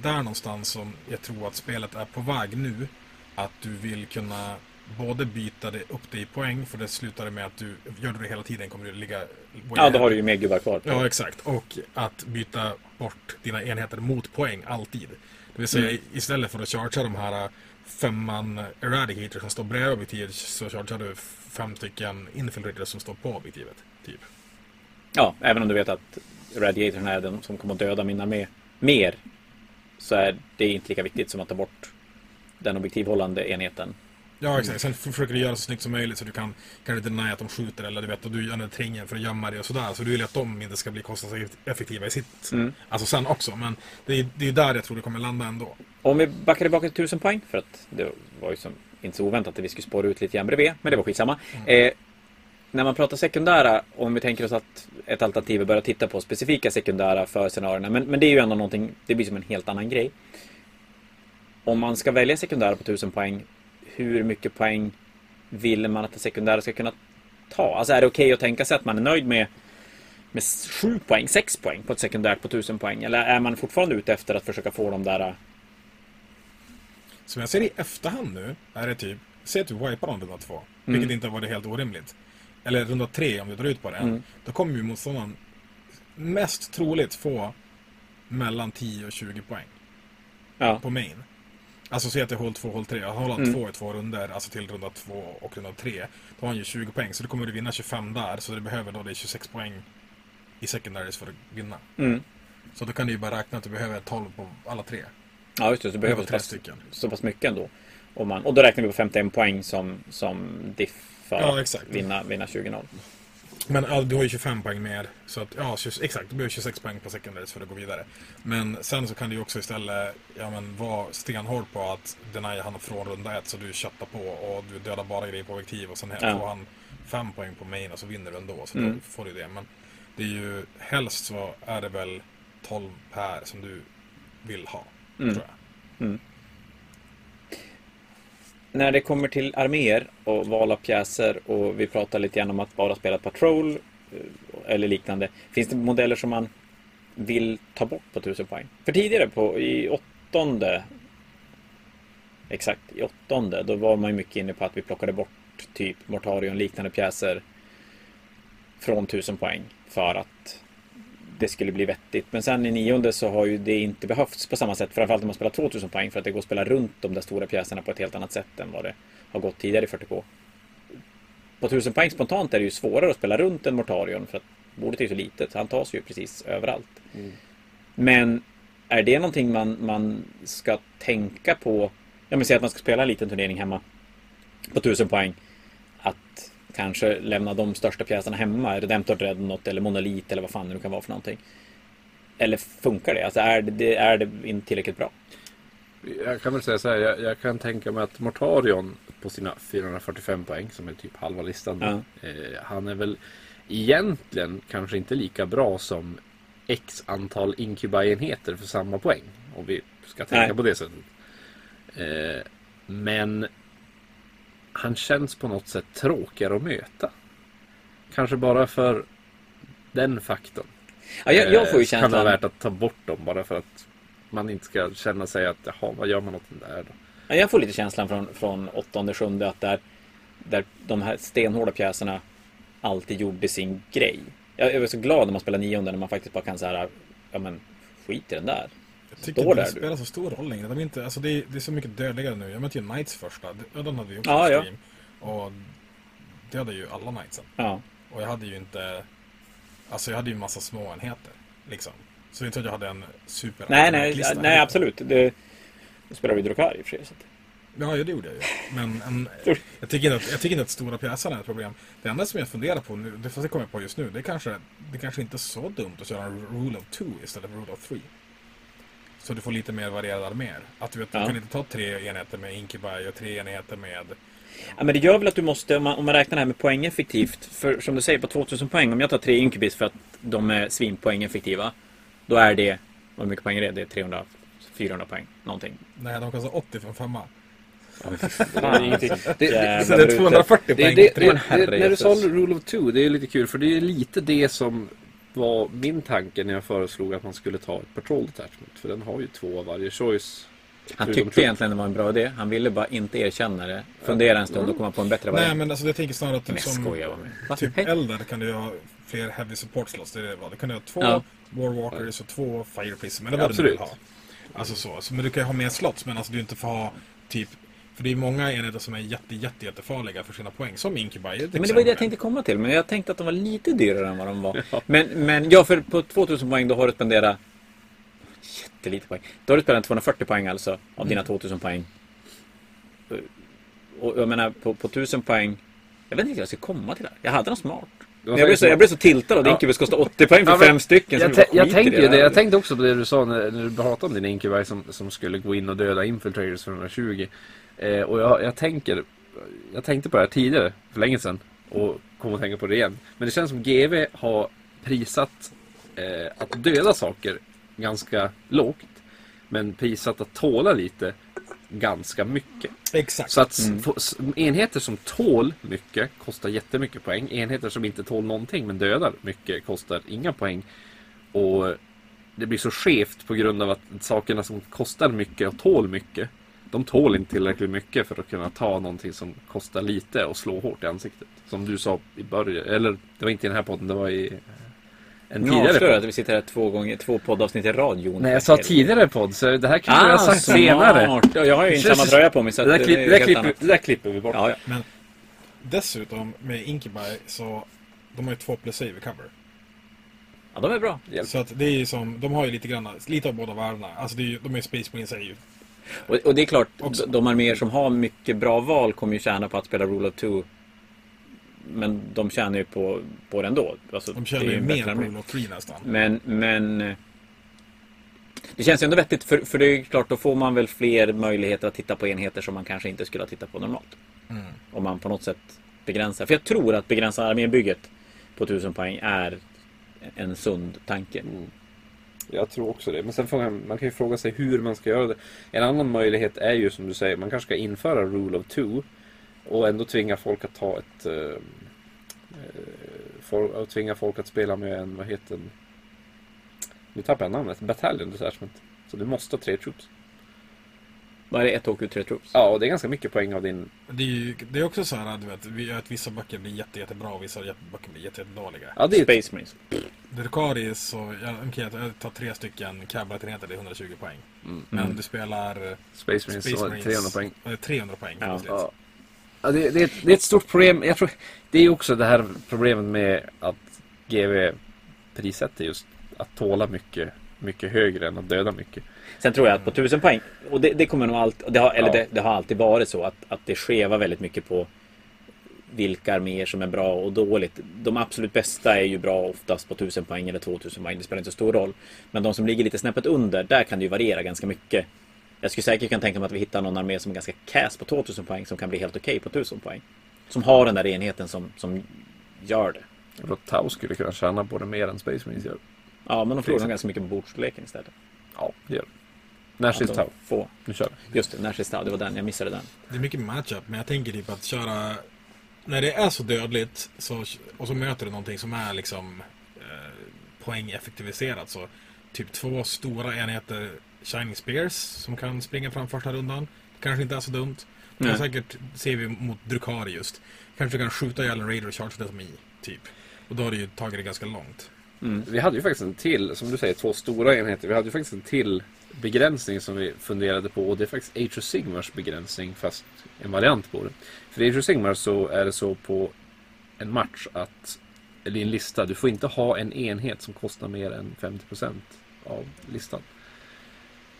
där någonstans som jag tror att spelet är på väg nu. Att du vill kunna både byta det upp det i poäng för det slutar med att du gör du det hela tiden kommer du ligga ja, då har du ju mer gubbar kvar. Ja, exakt. Och att byta bort dina enheter mot poäng alltid. Det vill säga Mm. istället för att chargea de här äh, femman eradicator som står bredvid objektivet så chargear du fem stycken infiltrators som står på objektivet. Typ. Ja, även om du vet att Radiatorn är den som kommer att döda min armé mer. Så är det inte lika viktigt som att ta bort den objektivhållande enheten. Ja exakt, sen försöker du göra så snyggt som möjligt så du kan kanske deny att de skjuter eller du vet och du använder terrängen för att gömma dig och sådär. Så du vill att de inte ska bli kostnadseffektiva i sitt. Mm. Alltså sen också, men det är är där jag tror det kommer landa ändå. Om vi backar tillbaka till 1000 poäng, för att det var ju som, inte så oväntat att vi skulle spåra ut lite grann bredvid, men det var skitsamma. Eh, när man pratar sekundära, om vi tänker oss att ett alternativ är att börja titta på specifika sekundära för scenarierna, men, men det är ju ändå någonting, det blir som en helt annan grej. Om man ska välja sekundära på 1000 poäng, hur mycket poäng vill man att det sekundära ska kunna ta? Alltså är det okej att tänka sig att man är nöjd med med 7 poäng, 6 poäng på ett sekundärt på 1000 poäng? Eller är man fortfarande ute efter att försöka få de där Som jag ser i efterhand nu är det typ, säg att du wipar om runda två, vilket inte har varit helt orimligt. Eller runda tre om du drar ut på det. Mm. Då kommer ju motståndaren mest troligt få mellan 10 och 20 poäng Ja, på main. Alltså det är håll 2, håll 3. Håller han Mm. två i två runder, alltså till runda 2 och runda 3. Då har han ju 20 poäng, så då kommer du vinna 25 där. Så det behöver då det är 26 poäng i secondaries för att vinna. mm. Så då kan du ju bara räkna att du behöver 12 på alla tre. ja just det. Så du behöver tre stycken. så pass mycket ändå. Och, man, och då räknar vi på 51 poäng som, som diff för att vinna, vinna 20-0. Men du har ju 25 poäng mer. Så att, ja, 20, exakt. Du behöver 26 poäng på secondaries för att gå vidare. Men sen så kan du ju också istället ja, men, vara stenhård på att deny han från runda ett så du chattar på och du dödar bara grejer på objektiv och sen Ja. får han 5 poäng på main och så vinner du ändå. Så Mm. då får du det. Men det är ju helst så är det väl 12 per som du vill ha. Mm. Tror jag. När det kommer till arméer och val av pjäser och vi pratar lite grann om att bara spela patrol eh, eller liknande. Finns det modeller som man vill ta bort på 1000 poäng? För tidigare på, i åttonde Exakt, i åttonde då var man ju mycket inne på att vi plockade bort typ Mortarion liknande pjäser från 1000 poäng för att det skulle bli vettigt. Men sen i nionde så har ju det inte behövts på samma sätt. Framförallt om man spelar 2000 poäng för att det går att spela runt de där stora pjäserna på ett helt annat sätt än vad det har gått tidigare i 40K. På 1000 poäng spontant är det ju svårare att spela runt en Mortarion för att bordet är ju så litet. Han tas ju precis överallt. Men är det någonting man, man ska tänka på? Jag vill säga att man ska spela en liten turnering hemma på 1000 poäng. Kanske lämna de största pjäserna hemma. Redemptor Dreadnought eller Monolit eller vad fan det nu kan vara för någonting. Eller funkar det? Alltså är det, är det inte tillräckligt bra? Jag kan väl säga så här, jag, jag kan tänka mig att Mortarion på sina 445 poäng, som är typ halva listan, Ja. eh, han är väl egentligen kanske inte lika bra som X antal Incubi-enheter för samma poäng. Om vi ska tänka Nej. på det sättet. Eh, men han känns på något sätt tråkigare att möta. Kanske bara för den faktorn. Ja, jag, jag får ju Eh, Kan det vara känslan... värt att ta bort dem bara för att man inte ska känna sig att jaha, vad gör man åt den där då? Ja, jag får lite känslan från, från åttonde, sjunde att där, där de här stenhårda pjäserna alltid gjorde sin grej. Jag, jag var så glad när man spelar nionde när man faktiskt bara kan säga ja men skit i den där. Tycker Står det där, du. spelar så stor roll längre. De är inte, alltså det, är, det är så mycket dödligare nu. Jag mötte ju Knights första. Ja, Den hade vi också Ja, på ja. stream. Och dödade ju alla Knightsen. Ja. Och jag hade ju inte... Alltså jag hade ju en massa små enheter. Liksom. Så det är inte att jag hade en super Nej, nej, nej absolut. Det, det spelar vi Drokar i och för sig. Ja, det gjorde jag ju. Men en, jag, tycker inte att, jag tycker inte att stora pjäser är ett problem. Det enda som jag funderar på nu, det fast det kommer jag på just nu, det är kanske, det kanske inte är så dumt att köra en rule of two istället för rule of three. Så du får lite mer varierade arméer. Att du, vet, Ja. du kan inte ta tre enheter med Incubi och tre enheter med... Ja, men det gör väl att du måste, om man, om man räknar det här med poäng effektivt, för som du säger på 2000 poäng, om jag tar tre Incubis för att de är svinpoäng effektiva, då är det, vad mycket poäng är det? Det är 300, 400 poäng, någonting. Nej, de kostar 80 för en femma. Fan. Det- Så det är brutet. 240 Det, poäng. det, när du sa. Rule of Two, det är lite kul för det är lite det som var min tanke när jag föreslog att man skulle ta ett Patrol Detachment. För den har ju två av varje choice. Han tyckte Troop. egentligen det var en bra idé. Han ville bara inte erkänna det. Fundera en stund och komma på en bättre Nej, variant. men alltså jag tänker snarare att Men du jag som... med. Typ Hej. Eldar kan du ha fler heavy support slots. Det är det, va? Du kan ha två Ja. Warwalkers och två Fire Prism. Eller Ja, vad du vill absolut. Alltså så. så. Men du kan ju ha mer slots men alltså du inte får ha typ för det är många enheter som är jätte, jätte, jättefarliga för sina poäng. Som Incubi Men det var ju det jag exempel. tänkte komma till. Men jag tänkte att de var lite dyrare än vad de var. <laughs> Men, men ja, för på 2000 poäng då har du spenderat jättelite poäng. Då har du spenderat 240 poäng alltså av dina 2000 poäng. Och jag menar på, på 1000 poäng. Jag vet inte hur jag ska komma till det här. Jag hade något smart. Var jag, blev så, jag blev så tiltad av Ja. Incubus kostar 80 poäng för Ja, fem stycken. Jag, jag tänkte ju det. Jag tänkte också på det du sa när, när du pratade om din Incubi som, som skulle gå in och döda Infiltrators för 120. Eh, och jag, jag tänker, jag tänkte på det här tidigare, för länge sedan. Och kommer att tänka på det igen. Men det känns som GV har prisat eh, att döda saker ganska lågt. Men prisat att tåla lite ganska mycket. Exakt. Så att Mm. enheter som tål mycket kostar jättemycket poäng. Enheter som inte tål någonting men dödar mycket kostar inga poäng. Och det blir så skevt på grund av att sakerna som kostar mycket och tål mycket de tål inte tillräckligt mycket för att kunna ta någonting som kostar lite och slå hårt i ansiktet. Som du sa i början, eller det var inte i den här podden, det var i eh, en Nu tidigare podd. att vi sitter här två, gånger, två poddavsnitt i rad, Jon. Nej, jag sa tidigare podd, så det här kunde Ah, jag ha sagt smart. senare. Ja, jag har ju inte samma tröja på mig. Så Det där, klipp, är det, där klipper, det där klipper vi bort. Ja, ja. Men dessutom med Incubi så de har ju två plus save cover. ja, de är bra. Hjälp. Så att det är ju som, de har ju lite grann, lite av båda världarna. Alltså det är ju, de är ju Space Marines är ju Och, och det är klart, Också. de arméer som har mycket bra val kommer ju tjäna på att spela Rule of Two. Men de tjänar ju på, på det ändå. Alltså, De tjänar ju en mer på. Rule of Three nästan. Men, men... eh, Det känns ju ändå vettigt, för, för det är ju klart, då får man väl fler möjligheter att titta på enheter som man kanske inte skulle ha tittat på normalt. Mm. Om man på något sätt begränsar. För jag tror att begränsa armébygget på 1000 poäng är en sund tanke. Mm. Jag tror också det. Men sen får man, man kan ju fråga sig hur man ska göra det. En annan möjlighet är ju som du säger, man kanske ska införa Rule of Two. Och ändå tvinga folk att ta ett... Eh, eh for, och tvinga folk att spela med en, vad heter den? Nu tappar jag namnet. Battalion Detachment. Så du måste ha tre troops. Vad är det? Ett HQ, tre troops? Ja, och det är ganska mycket poäng av din... Det är ju det är också så här du vet, vi- att vissa böcker blir jätte, jättebra och vissa böcker blir jätte, jättedåliga. Ja, det är Space Marines. Drukari så, ja, okej jag tar tre stycken Cavalry-enheter, det är 120 poäng. Mm. Men Mm. du spelar eh, Space Marines, Space Marines 300 poäng. eh, 300 poäng. Ja. Ja. Ja, det, det, är ett, det är ett stort problem. Jag tror, det är ju också det här problemet med att GV prissätter just att tåla mycket, mycket högre än att döda mycket. Sen tror jag att på 1000 poäng, och det, det kommer nog alltid, det har, eller Ja. det, det har alltid varit så att, att det skevar väldigt mycket på vilka arméer som är bra och dåligt. De absolut bästa är ju bra oftast på 1000 poäng eller 2000 poäng, det spelar inte så stor roll. Men de som ligger lite snäppet under, där kan det ju variera ganska mycket. Jag skulle säkert kunna tänka mig att vi hittar någon armé som är ganska cast på 2000 poäng som kan bli helt okej på 1000 poäng. Som har den där enheten som, som gör det. Jag tror att Tau skulle kunna tjäna på det mer än Space Marines gör. Ja, men de förlorar ganska mycket på bordstorleken istället. Ja, det gör det. Nashis Ja, de Tau. får- Nu kör vi. Just det, Nashis Tau, det var den, jag missade den. Det är mycket matchup, men jag tänker typ att köra... När det är så dödligt så, och så möter du någonting som är liksom eh, poängeffektiviserat så typ två stora enheter Shining Spears som kan springa fram första rundan. Kanske inte är så dumt. Du Nej. säkert, ser vi mot Drukari just, kanske kan skjuta ihjäl en Raider och charge dem i, typ. Och då har det ju tagit det ganska långt. Mm. Vi hade ju faktiskt en till, som du säger, två stora enheter. Vi hade ju faktiskt en till begränsning som vi funderade på och det är faktiskt Age of Sigmars begränsning fast en variant på det. För i Age of Sigmar så är det så på en match att, eller i en lista, du får inte ha en enhet som kostar mer än 50% av listan.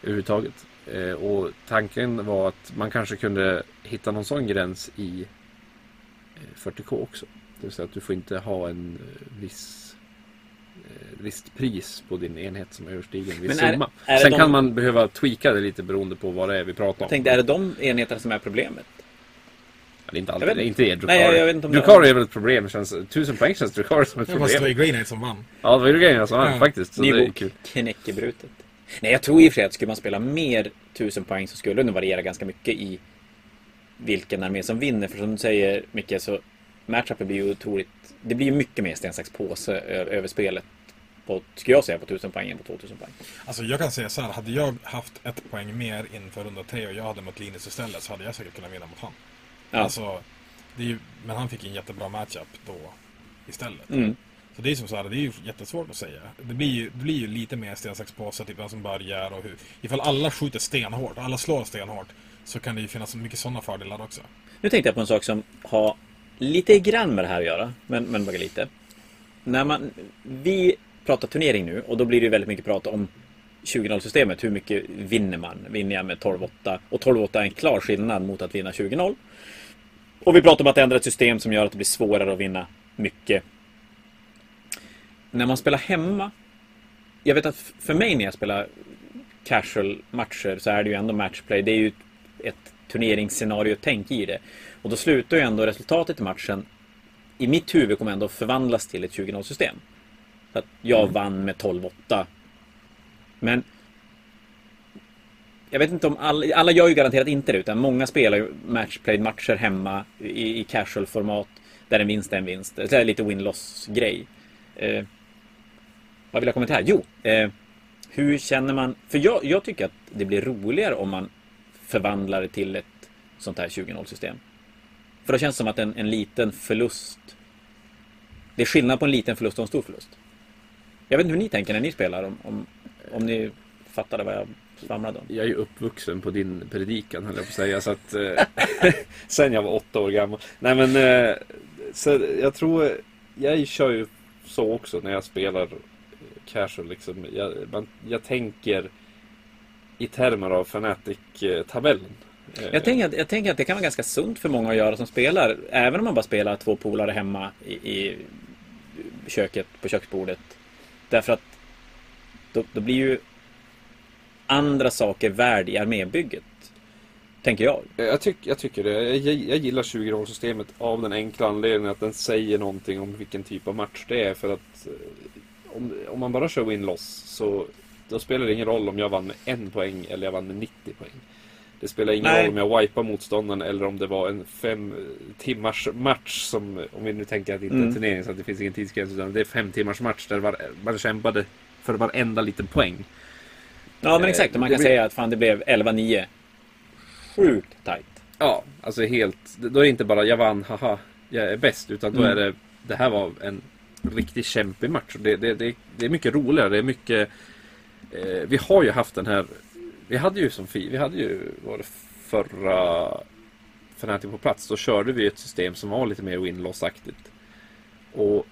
Överhuvudtaget. Eh, och tanken var att man kanske kunde hitta någon sån gräns i eh, 40K också. Det vill säga att du får inte ha en eh, viss visst pris på din enhet som överstiger en viss är- summa. är Sen de- kan man behöva tweaka det lite beroende på vad det är vi pratar om. Jag tänkte, är det de enheterna som är problemet? Ja, det är inte Jag alltid det. är inte. Drukari. Nej, jag- jag vet inte om det- Drukari är väl ett problem. Känns, tusen poäng känns Drukari som ett var det var problem. Grey Knight som vann. Ja, det var ju grejen alltså, Ja. faktiskt. Så kul. knäckebrutet. Nej, jag tror i och för sig att skulle man spela mer 1000 poäng så skulle det nog variera ganska mycket i vilken armé som vinner. För som du säger Micke, så matchupen blir ju otroligt... Det blir ju mycket mer sten, sax, påse över spelet. På, skulle jag säga, på 1000 poäng än på 2000 poäng. Alltså jag kan säga så här, hade jag haft ett poäng mer inför runda tre och jag hade mött Linus istället så hade jag säkert kunnat vinna mot han. Ja. Alltså, ju, men han fick en jättebra matchup då istället. Mm. Så det är som så här, det är ju jättesvårt att säga. Det blir ju, det blir ju lite mer sten, sax, påse, typ vem som börjar och hur. Ifall alla skjuter stenhårt, alla slår stenhårt, så kan det ju finnas mycket sådana fördelar också. Nu tänkte jag på en sak som har lite grann med det här att göra, men, men bara lite. När man, vi pratar turnering nu och då blir det ju väldigt mycket prat om 20-0-systemet. Hur mycket vinner man? Vinner jag med 12-8? Och 12-8 är en klar skillnad mot att vinna 20-0. Och vi pratar om att ändra ett system som gör att det blir svårare att vinna mycket. När man spelar hemma. Jag vet att för mig när jag spelar casual matcher så är det ju ändå matchplay. Det är ju ett turneringsscenario-tänk i det. Och då slutar ju ändå resultatet i matchen i mitt huvud kommer ändå förvandlas till ett 20-0 system att jag Mm. vann med 12-8. Men jag vet inte om alla, alla gör ju garanterat inte det utan många spelar ju matchplay-matcher hemma i, i casual-format där en vinst är en vinst. Det är lite win-loss-grej. Eh, vad vill jag kommentera? Jo, eh, hur känner man? För jag, jag tycker att det blir roligare om man förvandlar det till ett sånt här 20-0 system. För då känns det som att en, en liten förlust Det är skillnad på en liten förlust och en stor förlust. Jag vet inte hur ni tänker när ni spelar om, om, om ni fattade vad jag svamlade om. Jag är ju uppvuxen på din predikan höll jag på att säga. Så att, eh, <laughs> sen jag var åtta år gammal. Nej men eh, så jag tror Jag kör ju så också när jag spelar casual liksom. Jag, man, jag tänker i termer av Fnatic-tabellen. Eh, Jag tänker, att, jag tänker att det kan vara ganska sunt för många att göra som spelar. Även om man bara spelar två polare hemma i, i köket, på köksbordet. Därför att då, då blir ju andra saker värd i armébygget. Tänker jag. Jag, tyck, jag tycker det. Jag, jag gillar 20-rollsystemet av den enkla anledningen att den säger någonting om vilken typ av match det är. För att eh, om, om man bara kör win-loss så då spelar det ingen roll om jag vann med en poäng eller jag vann med 90 poäng. Det spelar ingen Nej. roll om jag wipar motståndaren eller om det var en fem timmars match som, om vi nu tänker att det inte är Mm. en turnering så att det finns ingen tidsgräns utan det är fem timmars match där var, man kämpade för varenda liten poäng. Ja men Eh, exakt, och man kan blir- säga att fan det blev 11-9. Sjukt tight. Ja, alltså helt. Då är det inte bara jag vann, haha, jag är bäst. Utan då Mm. är det, det här var en riktigt kämpig match. Det, det, det, det är mycket roligare. Det är mycket, eh, vi har ju haft den här, vi hade ju som vi hade ju, var det förra Fnatic på plats. Då körde vi ett system som var lite mer win-loss-aktigt. Och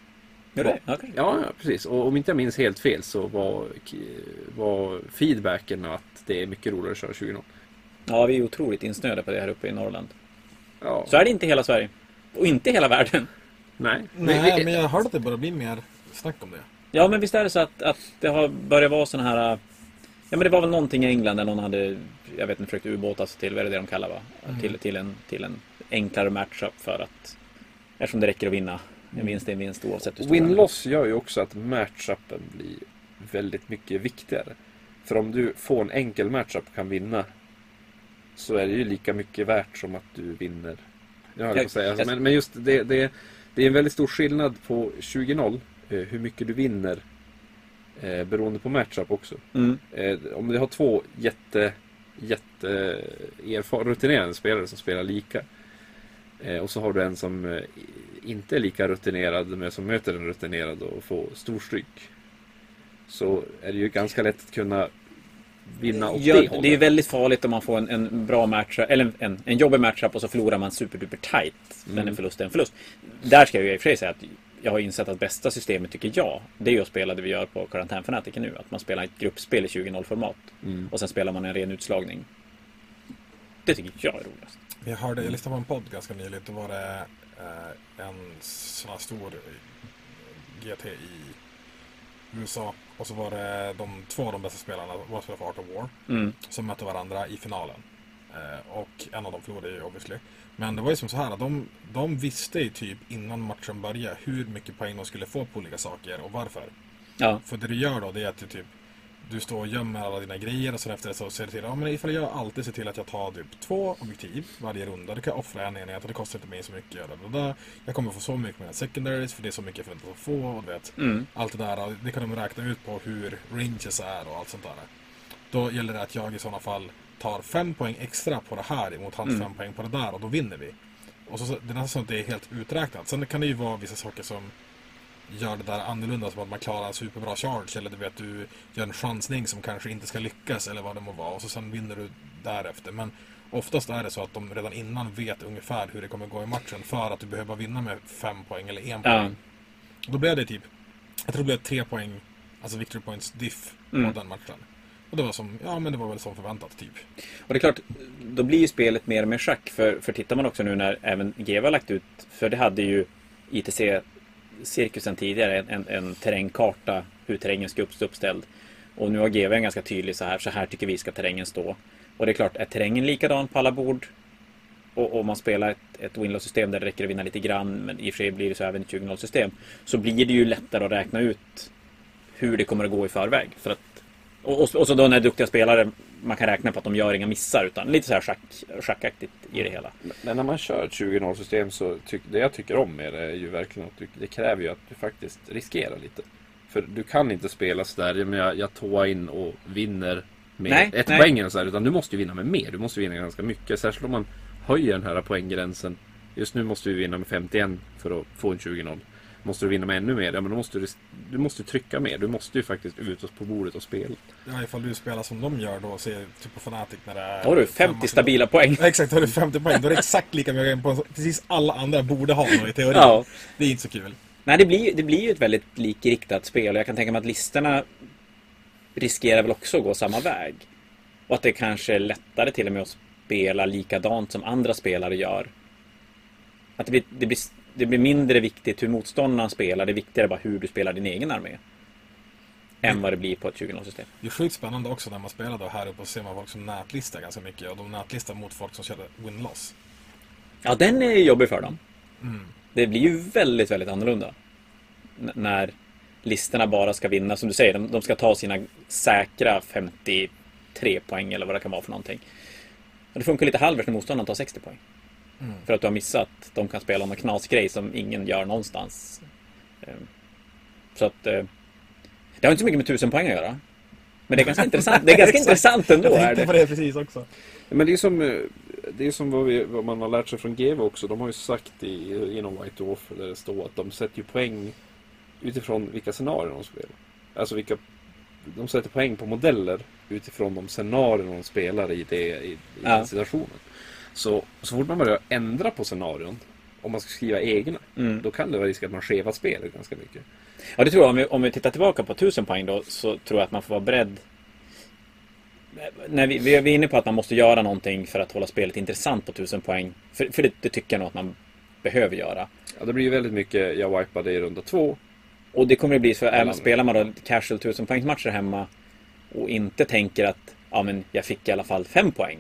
det? Okej. Ja, precis. Och om inte jag minns helt fel så var, var feedbacken att det är mycket roligare att köra 20 Ja, vi är otroligt insnöade på det här uppe i Norrland. Ja, Så är det inte i hela Sverige. Och inte i hela världen. nej. Nej, Vi- men jag hörde att det börjar bli mer snack om det. Ja, men visst är det så att, att det har börjat vara såna här... Ja, men det var väl någonting i England där någon hade, jag vet inte, försökt ubåta sig till, vad är det det de kallar va? Mm. Till, till, en, till en enklare matchup för att... Eftersom det räcker att vinna. En vinst är en vinst oavsett hur stor. Win-loss gör ju också att matchupen blir väldigt mycket viktigare. För om du får en enkel matchup och kan vinna så är det ju lika mycket värt som att du vinner. Jag att säga. Jag- Men, men just det, det, det är en väldigt stor skillnad på 20-0. eh, Hur mycket du vinner eh, beroende på matchup också. Mm. Eh, om du har två jätte, jätte erfar- rutinerade spelare som spelar lika. Eh, och så har du en som eh, inte är lika rutinerad men som möter en rutinerad och får stor stryk. Så är det ju ganska lätt att kunna vinna åt Ja, det det är hållet. väldigt farligt om man får en, en bra matchup, eller en, en, en jobbig matchup och så förlorar man superduper tight. Men Mm. en förlust är en förlust. Där ska jag ju i och för sig säga att jag har insett att bästa systemet tycker jag, det är ju att spela det vi gör på Karantänfanatiken nu. Att man spelar ett gruppspel i 20-0 format. Mm. Och sen spelar man en ren utslagning. Det tycker jag är roligast. Jag hörde, jag lyssnade på en podd ganska nyligt. Då var det eh, en sån här stor GT i USA. Och så var det de två av de bästa spelarna, var spelade för Art of War, Mm. som mötte varandra i finalen. Eh, och en av dem förlorade ju obviously. Men det var ju som så här, att de, de visste ju typ innan matchen började hur mycket poäng de skulle få på olika saker och varför. Ja, För det du gör då det är att du typ du står och gömmer alla dina grejer och sen efter det så ser du till, ja men ifall jag alltid ser till att jag tar typ två objektiv varje runda, då kan jag offra en enhet och det kostar inte mig så mycket. Och där. Jag kommer få så mycket med secondaries för det är så mycket jag förväntas att få och du vet. mm. Allt det där, det kan de räkna ut på hur ranges är och allt sånt där. Då gäller det att jag i sådana fall tar fem poäng extra på det här mot hans Mm. fem poäng på det där och då vinner vi. Och så, det är nästan så att det är helt uträknat. Sen kan det ju vara vissa saker som gör det där annorlunda. Som att man klarar en superbra charge eller du vet du gör en chansning som kanske inte ska lyckas eller vad det må vara. Och så sen vinner du därefter. Men oftast är det så att de redan innan vet ungefär hur det kommer gå i matchen för att du behöver vinna med fem poäng eller en poäng. Då blev det typ, jag tror det blev tre poäng, alltså victory points diff Mm. på den matchen. Och det var som, ja men det var väl som förväntat typ. Och det är klart, då blir ju spelet mer och mer schack. För, för tittar man också nu när även GW har lagt ut, för det hade ju ITC-cirkusen tidigare, en, en, en terrängkarta, hur terrängen ska stå uppställd. Och nu har GW en ganska tydlig så här, så här tycker vi ska terrängen stå. Och det är klart, är terrängen likadan på alla bord och, om man spelar ett, ett Winlow-system där det räcker att vinna lite grann, men i och för sig blir det så även ett 20-0-system, så blir det ju lättare att räkna ut hur det kommer att gå i förväg. För att, och, och, och så då när duktiga spelare, man kan räkna på att de gör inga missar, utan lite så här schack, schackaktigt i det hela. Men när man kör ett 20-0 system så tyck, det jag tycker om med det är ju verkligen att du, det kräver ju att du faktiskt riskerar lite. För du kan inte spela sådär, men jag, jag tåar in och vinner med Nej, ett nej. poäng eller så här, utan du måste ju vinna med mer. Du måste vinna ganska mycket. Särskilt om man höjer den här poänggränsen. Just nu måste vi vinna med 51 för att få en 20-0. Måste du vinna med ännu mer, ja men då måste du, du måste trycka mer. Du måste ju faktiskt ut på bordet och spela. Ja, ifall du spelar som de gör då, se typ på Fnatic när det är... Då har du fem 50 matcher. stabila poäng. Ja, <laughs> Exakt, då har du 50 poäng. Då är det exakt lika mycket på precis alla andra borde ha i teorin. Ja. Det är inte så kul. Nej, det blir, det blir ju ett väldigt likriktat spel och jag kan tänka mig att listorna riskerar väl också att gå samma väg. Och att det kanske är lättare till och med att spela likadant som andra spelare gör. Att det blir, det blir, det blir mindre viktigt hur motståndaren spelar, det är viktigare bara hur du spelar din egen armé. Än vad det blir på ett 20-0-system. Det är sjukt spännande också när man spelar då här uppe och ser man folk som nätlistar ganska mycket. Och de nätlistar mot folk som körde win-loss. Ja, den är jobbig för dem. Mm. Det blir ju väldigt, väldigt annorlunda. N- när listorna bara ska vinna, som du säger, de, de ska ta sina säkra 53 poäng eller vad det kan vara för någonting. Och det funkar lite halvvägs när motståndaren tar 60 poäng. Mm. För att du har missat, de kan spela någon knasgrej som ingen gör någonstans. Ehm, Så att eh, det har inte så mycket med tusen poäng att göra. Men det är ganska intressant. Det är <laughs> ganska intressant ändå. Jag Är tänkte på det. det precis också. Men det är som, eh, det är som vad, vi, vad man har lärt sig från GW också. De har ju sagt i, inom White Dwarf där det står att de sätter ju poäng utifrån vilka scenarier de spelar. Alltså vilka, de sätter poäng på modeller utifrån de scenarier de spelar i, det, i, i Ja. den situationen. Så, så fort man börjar ändra på scenarion, om man ska skriva egna, Mm. då kan det vara risk att man skevar spelet ganska mycket. Ja, det tror jag. Om vi, om vi tittar tillbaka på 1000 poäng då, så tror jag att man får vara beredd. När vi, vi är inne på att man måste göra någonting för att hålla spelet intressant på 1000 poäng. För, för det, det tycker jag nog att man behöver göra. Ja, det blir ju väldigt mycket, jag wipade i runda två. Och det kommer det bli, för även Mellan- spelar man då casual 1000 poängsmatcher hemma och inte tänker att ja, men jag fick i alla fall fem poäng.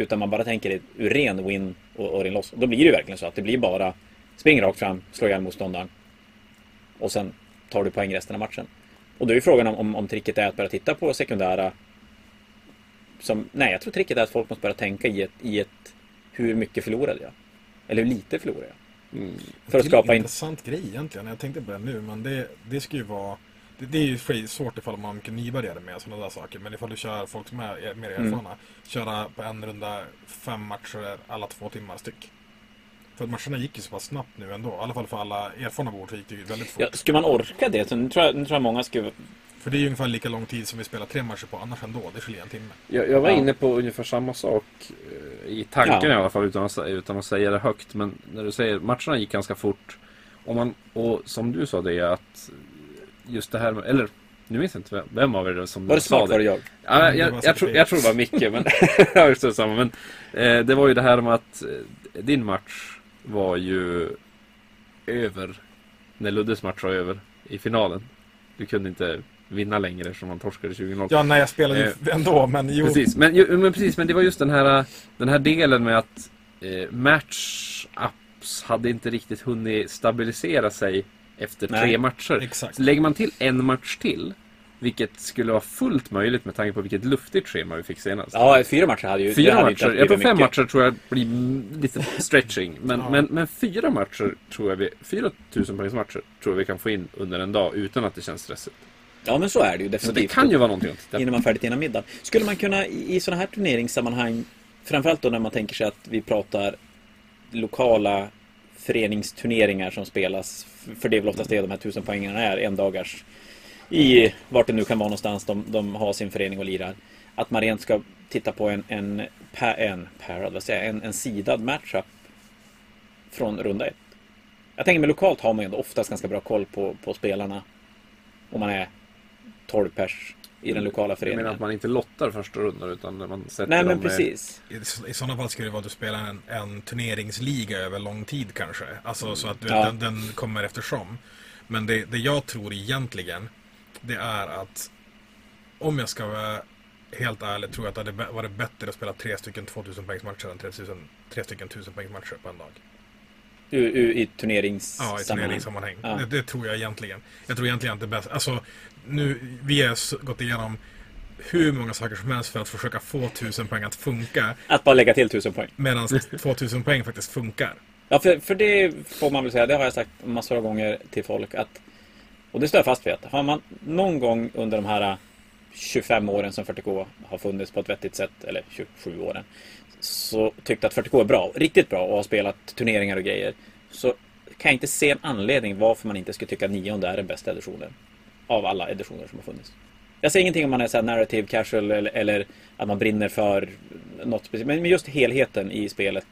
Utan man bara tänker det ur ren win och, och ren loss. Då blir det ju verkligen så att det blir bara spring rakt fram, slå ihjäl motståndaren. Och sen tar du poäng resten av matchen. Och då är ju frågan om, om, om tricket är att börja titta på sekundära. Som, nej, jag tror tricket är att folk måste börja tänka i ett, i ett hur mycket förlorade jag? Eller hur lite förlorade jag? Mm. För att skapa en in... intressant grej egentligen. Jag tänkte på det nu, men det, det ska ju vara... Det, det är ju för sig svårt ifall man mycket nybörjare med sådana där saker. Men ifall du kör folk som är mer Mm. erfarna. Köra på en runda fem matcher alla två timmar styck. För att matcherna gick ju så pass snabbt nu ändå. I alla fall för alla erfarna bord så gick det ju väldigt fort. Ja, skulle man orka det? Så nu, tror jag, nu tror jag många skulle... För det är ju ungefär lika lång tid som vi spelar tre matcher på annars ändå. Det skiljer en timme. Jag, jag var Ja. inne på ungefär samma sak eh, i tanken Ja. i alla fall utan att, utan att säga det högt. Men när du säger matcherna gick ganska fort. Och, man, och som du sa det är att just det här med, eller nu minns jag inte vem, vem av er som Var det sa smart var det jag? Ja, Det var jag, jag, tror, jag tror det var Micke, men <laughs> jag visste det samma. Men eh, det var ju det här med att eh, din match var ju över när Luddes match var över i finalen. Du kunde inte vinna längre eftersom man torskade 20-0. Ja, nej jag spelade ju <laughs> ändå, men jo. Precis, men, ju, men precis, men det var just den här, den här delen med att eh, match-ups hade inte riktigt hunnit stabilisera sig efter Nej, tre matcher. Exakt. Så lägger man till en match till, vilket skulle vara fullt möjligt med tanke på vilket luftigt schema vi fick senast. Ja, fyra matcher hade ju... Fyra hade ju inte matcher, jag tror fem mycket. matcher tror jag blir lite stretching. Men, Ja. men, men fyra matcher tror jag vi, 4000 poängs matcher tror jag vi kan få in under en dag utan att det känns stressigt. Ja, men så är det ju Så definitivt. det kan ju vara någonting att titta. Innan man är färdigt innan middag. Skulle man kunna i i sådana här turneringssammanhang, framförallt då när man tänker sig att vi pratar lokala föreningsturneringar som spelas. För det är väl oftast det de här tusen poängarna är, en dagars i vart det nu kan vara någonstans de, de har sin förening och lirar. Att man rent ska titta på en, en, pa, en, parad, vad säger en, en sidad matchup från runda ett. Jag tänker mig lokalt har man ju ändå oftast ganska bra koll på, på spelarna. Om man är 12 pers i den lokala Jag föreningen. menar att man inte lottar första rundan utan man sätter Nej men med- precis. I, I sådana fall skulle det vara att du spelar en, en turneringsliga över lång tid kanske. Alltså så att du, Ja. den, den kommer eftersom. Men det, det jag tror egentligen, det är att om jag ska vara helt ärlig tror jag att det hade varit bättre att spela tre stycken 2000 poängsmatcher än 3000, tre stycken 1000 poängsmatcher på en dag. U, u, I Ja, i turneringssammanhang. turneringssammanhang. Ja. Det, det tror jag egentligen. Jag tror egentligen att det är bäst. Alltså, nu, vi har gått igenom hur många saker som helst för att försöka få 1000 poäng att funka. Att bara lägga till tusen poäng. Medan <laughs> 2000 poäng faktiskt funkar. Ja, för, för det får man väl säga, det har jag sagt massor av gånger till folk att och det står jag fast vid att har man någon gång under de här 25 åren som 40K har funnits på ett vettigt sätt, eller 27 åren, så tyckt att 40K är bra, riktigt bra och har spelat turneringar och grejer, så kan jag inte se en anledning varför man inte skulle tycka att nionde är den bästa editionen. Av alla editioner som har funnits. Jag säger ingenting om man är så narrative casual eller, eller att man brinner för något speciellt. Men just helheten i spelet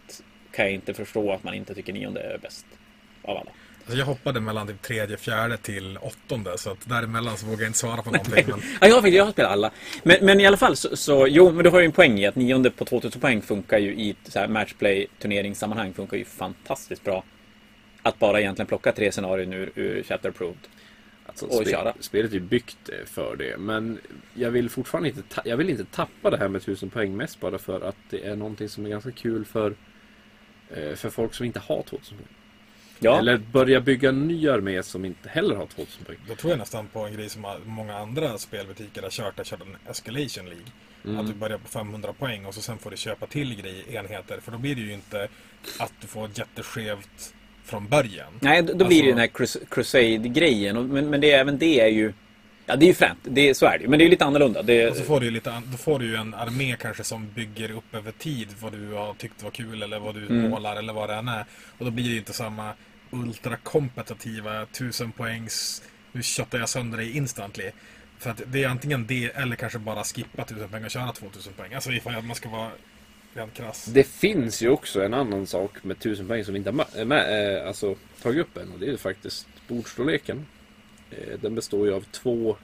kan jag inte förstå att man inte tycker nionde är bäst. Av alla. Alltså jag hoppade mellan typ tredje, fjärde till åttonde. Så att däremellan så vågar jag inte svara på någonting. Men Ja, jag jag har spelat alla. Men, men i alla fall så, så, jo, men du har ju en poäng i att nionde på 2000 poäng funkar ju i ett så här matchplay turneringssammanhang funkar ju fantastiskt bra. Att bara egentligen plocka tre scenarion ur, ur Chapter Approved. Alltså, och spel, köra. Spelet är ju byggt eh, för det. Men jag vill fortfarande inte, ta, jag vill inte tappa det här med 1000 poäng mest bara för att det är någonting som är ganska kul för, eh, för folk som inte har 2000 poäng. Ja, Eller börja bygga en ny armé som inte heller har 2000 poäng. då tror jag nästan på en grej som många andra spelbutiker har kört. Har kört en Escalation League. Mm. Att du börjar på 500 poäng och så sen får du köpa till grejer, enheter. För då blir det ju inte att du får jätteskevt från början. nej, då, då blir det Alltså- den här crus- Crusade-grejen. Men, men det, även det är ju... Ja, det är ju fränt. Det, är- så är det ju. Men det är lite annorlunda. Det, Och så får du ju lite, då får du ju en armé kanske som bygger upp över tid vad du har tyckt var kul eller vad du Mm. målar eller vad det än är. Och då blir det ju inte samma ultrakompetitiva 1000 poängs nu köttar jag sönder dig instantly. För att det är antingen det eller kanske bara skippa 1000 poäng och köra 2000 poäng. Alltså ifall man ska vara rent krass. Det finns ju också en annan sak med 1000 poäng som vi inte har med, eh, alltså, tagit upp än. Och det är ju faktiskt bordstorleken. Eh, den består ju av två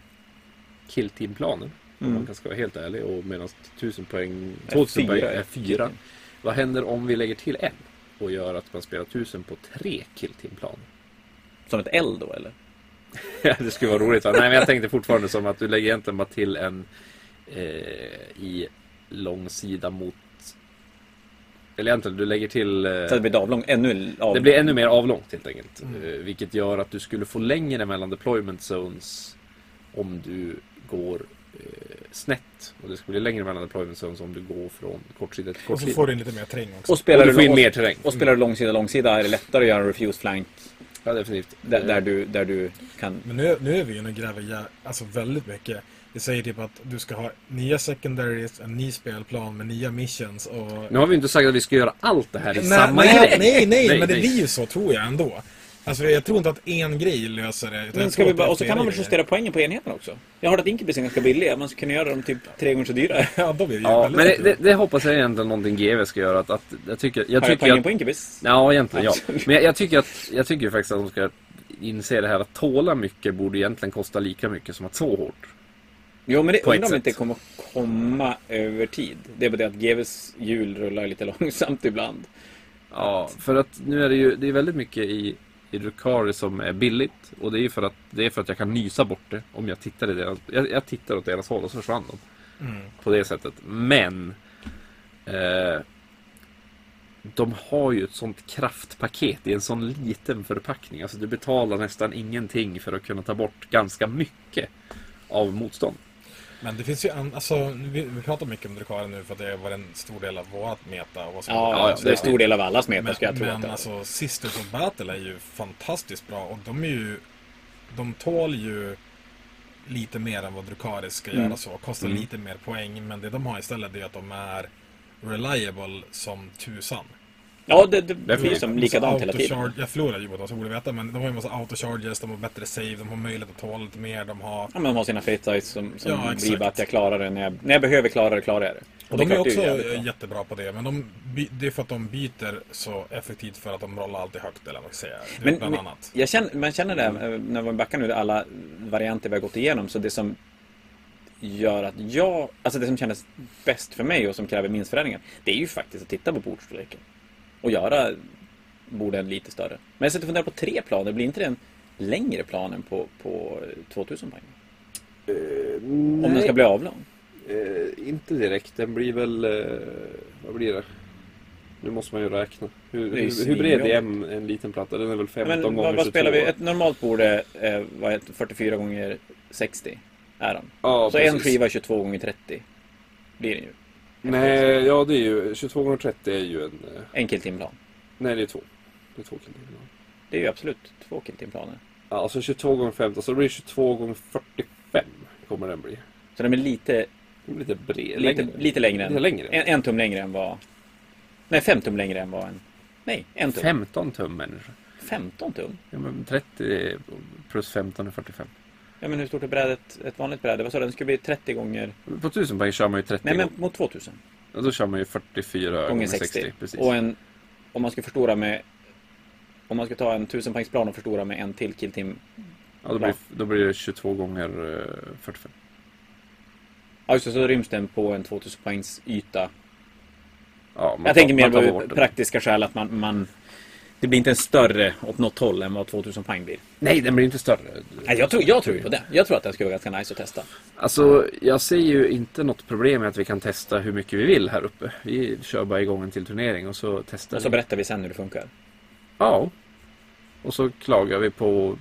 killteamplaner. Om Mm. man kan ska vara helt ärlig. Och medan 1000 poäng, Är 2000 poäng är fyra. Vad händer om vi lägger till en? Och gör att man spelar 1000 på tre killteamplaner? Som ett eld då, eller? <laughs> Ja, det skulle vara roligt va? Nej men jag tänkte fortfarande som att du lägger egentligen bara till en eh, i långsida mot eller egentligen du lägger till eh, Så att det blir avlång, ännu av... Det blir ännu mer avlångt helt enkelt. Mm. Eh, Vilket gör att du skulle få längre mellan deployment zones om du går eh, snett. Och det skulle bli längre mellan deployment zones om du går från kortsida till Och så kortsida. får du lite mer terräng också. Och spelar, och du får in och, mer terräng. och spelar du långsida, långsida är det lättare att göra en refuse flank Ja, definitivt. där, där, du, där du kan... Men nu, nu är vi ju nu gräver alltså väldigt mycket. Det säger typ att du ska ha nya secondaries, en ny spelplan med nya missions och... Nu har vi inte sagt att vi ska göra allt det här i nej, samma nej, grej. nej, nej, Nej, men det blir ju så tror jag ändå. Alltså jag tror inte att en grej löser det. utan Men ska vi bara, och så kan man väl justera poängen på enheterna också? Jag har hört att Incubus är ganska billiga. Man skulle kunna göra dem typ tre gånger så dyra. <laughs> Ja, då blir det Ja, men det, det, det hoppas jag egentligen någonting GW ska göra. Att, att jag tycker, jag Har jag tycker poängen att, på Incubus? Ja, egentligen ja. Men jag, jag, tycker att, jag tycker faktiskt att de ska inse det här att tåla mycket borde egentligen kosta lika mycket som att så hårt. Jo, men det undrar om det inte kommer komma över tid. Det är bara det att GWs hjul rullar lite <laughs> långsamt ibland. Ja, för att nu är det ju det är väldigt mycket i, i Drukari som är billigt. Och det är för att, det är för att jag kan nysa bort det om jag tittar i deras... Jag, jag tittar åt deras håll och så försvann de. Mm. På det sättet. Men... Eh, de har ju ett sånt kraftpaket i en sån liten förpackning. Alltså du betalar nästan ingenting för att kunna ta bort ganska mycket av motstånd. Men det finns ju an, alltså, vi, vi pratar mycket om Drukari nu för att det var en stor del av vårat meta. Och vad som Ja, ja, det är en stor del av allas meta Men, ska jag tro. att men det alltså Sisters of Battle är ju fantastiskt bra och de är ju De tål ju lite mer än vad Drukari ska Mm. göra så. Kostar Mm. lite mer poäng men det de har istället är att de är reliable som tusan. Ja, det, det blir som likadant hela tiden. Jag förlorar ju mot dem så jag borde veta men de har ju en massa autocharges, de har bättre save, de har möjlighet att tåla lite mer, de har... Ja, men de har sina fate size som, som Ja, blir att jag klarar det. När jag, när jag behöver klara det, klarar jag det. Och det de är också bra. jättebra på det, men de, det är för att de byter så effektivt för att de rollar alltid högt, eller vad man ska säga. Är Men, bland men annat. jag känner, man känner det eh, när vi backar nu, alla varianter vi har gått igenom. Så det som gör att jag, alltså det som kändes bäst för mig och som kräver minst förändringar. Det är ju faktiskt att titta på bordstorleken. Och göra borden lite större. Men jag sitter och funderar på tre planer, blir inte det en längre plan än på, på 2000 poäng? Om den ska bli avlång? Eh, inte direkt. Den blir väl... Eh, vad blir det? Nu måste man ju räkna. Hur, hur, hur bred är en, en liten platta? Den är väl 15 Men gånger vad, vad 22? spelar vi? Ett normalt bord är eh, vad heter, det, 44 gånger 60 är de. Ja, Så en precis. skiva är 22 gånger 30 blir den ju. Nej, ja det är ju... 22 gånger 30 är ju en... Eh, En killtimplan. nej, det är två. Det är två killar. Det är ju absolut två killtimplaner. Ja, alltså 22 gånger 15, så det blir 22 gånger 45 kommer den bli. Så den är lite, lite bred. lite, längre. lite längre. Lite Än, längre. En, en tum längre än vad... Nej, fem tum längre än vad en... Nej, en tum. 15 tum människa. 15 tum? Ja, men 30 plus 15 är 45. Ja, men hur stort är brädet? Ett vanligt bräde? Vad sa du? Den skulle bli 30 gånger... På 1000 poäng kör man ju 30 Nej, men gånger. mot 2000. Och då kör man ju 44 Gånger 60. precis. Och en... Om man ska förstora med... Om man ska ta en 1000 poängsplan och förstora med en till killtim... ja, då, blir, då blir det 22 gånger eh, 45. Ja, just det, så ryms den på en 2000 poängs yta. Ja, man Jag tänker mer på praktiska skäl att man, man... Det blir inte en större åt något håll än vad 2000 poäng blir. Nej, den blir inte större. Nej, jag tror, jag tror ju på det. Jag tror att det skulle vara ganska nice att testa. Alltså, jag ser ju inte något problem med att vi kan testa hur mycket vi vill här uppe. Vi kör bara igång en till turnering och så testar Och så vi. berättar vi sen hur det funkar. Ja. Och så klagar vi på...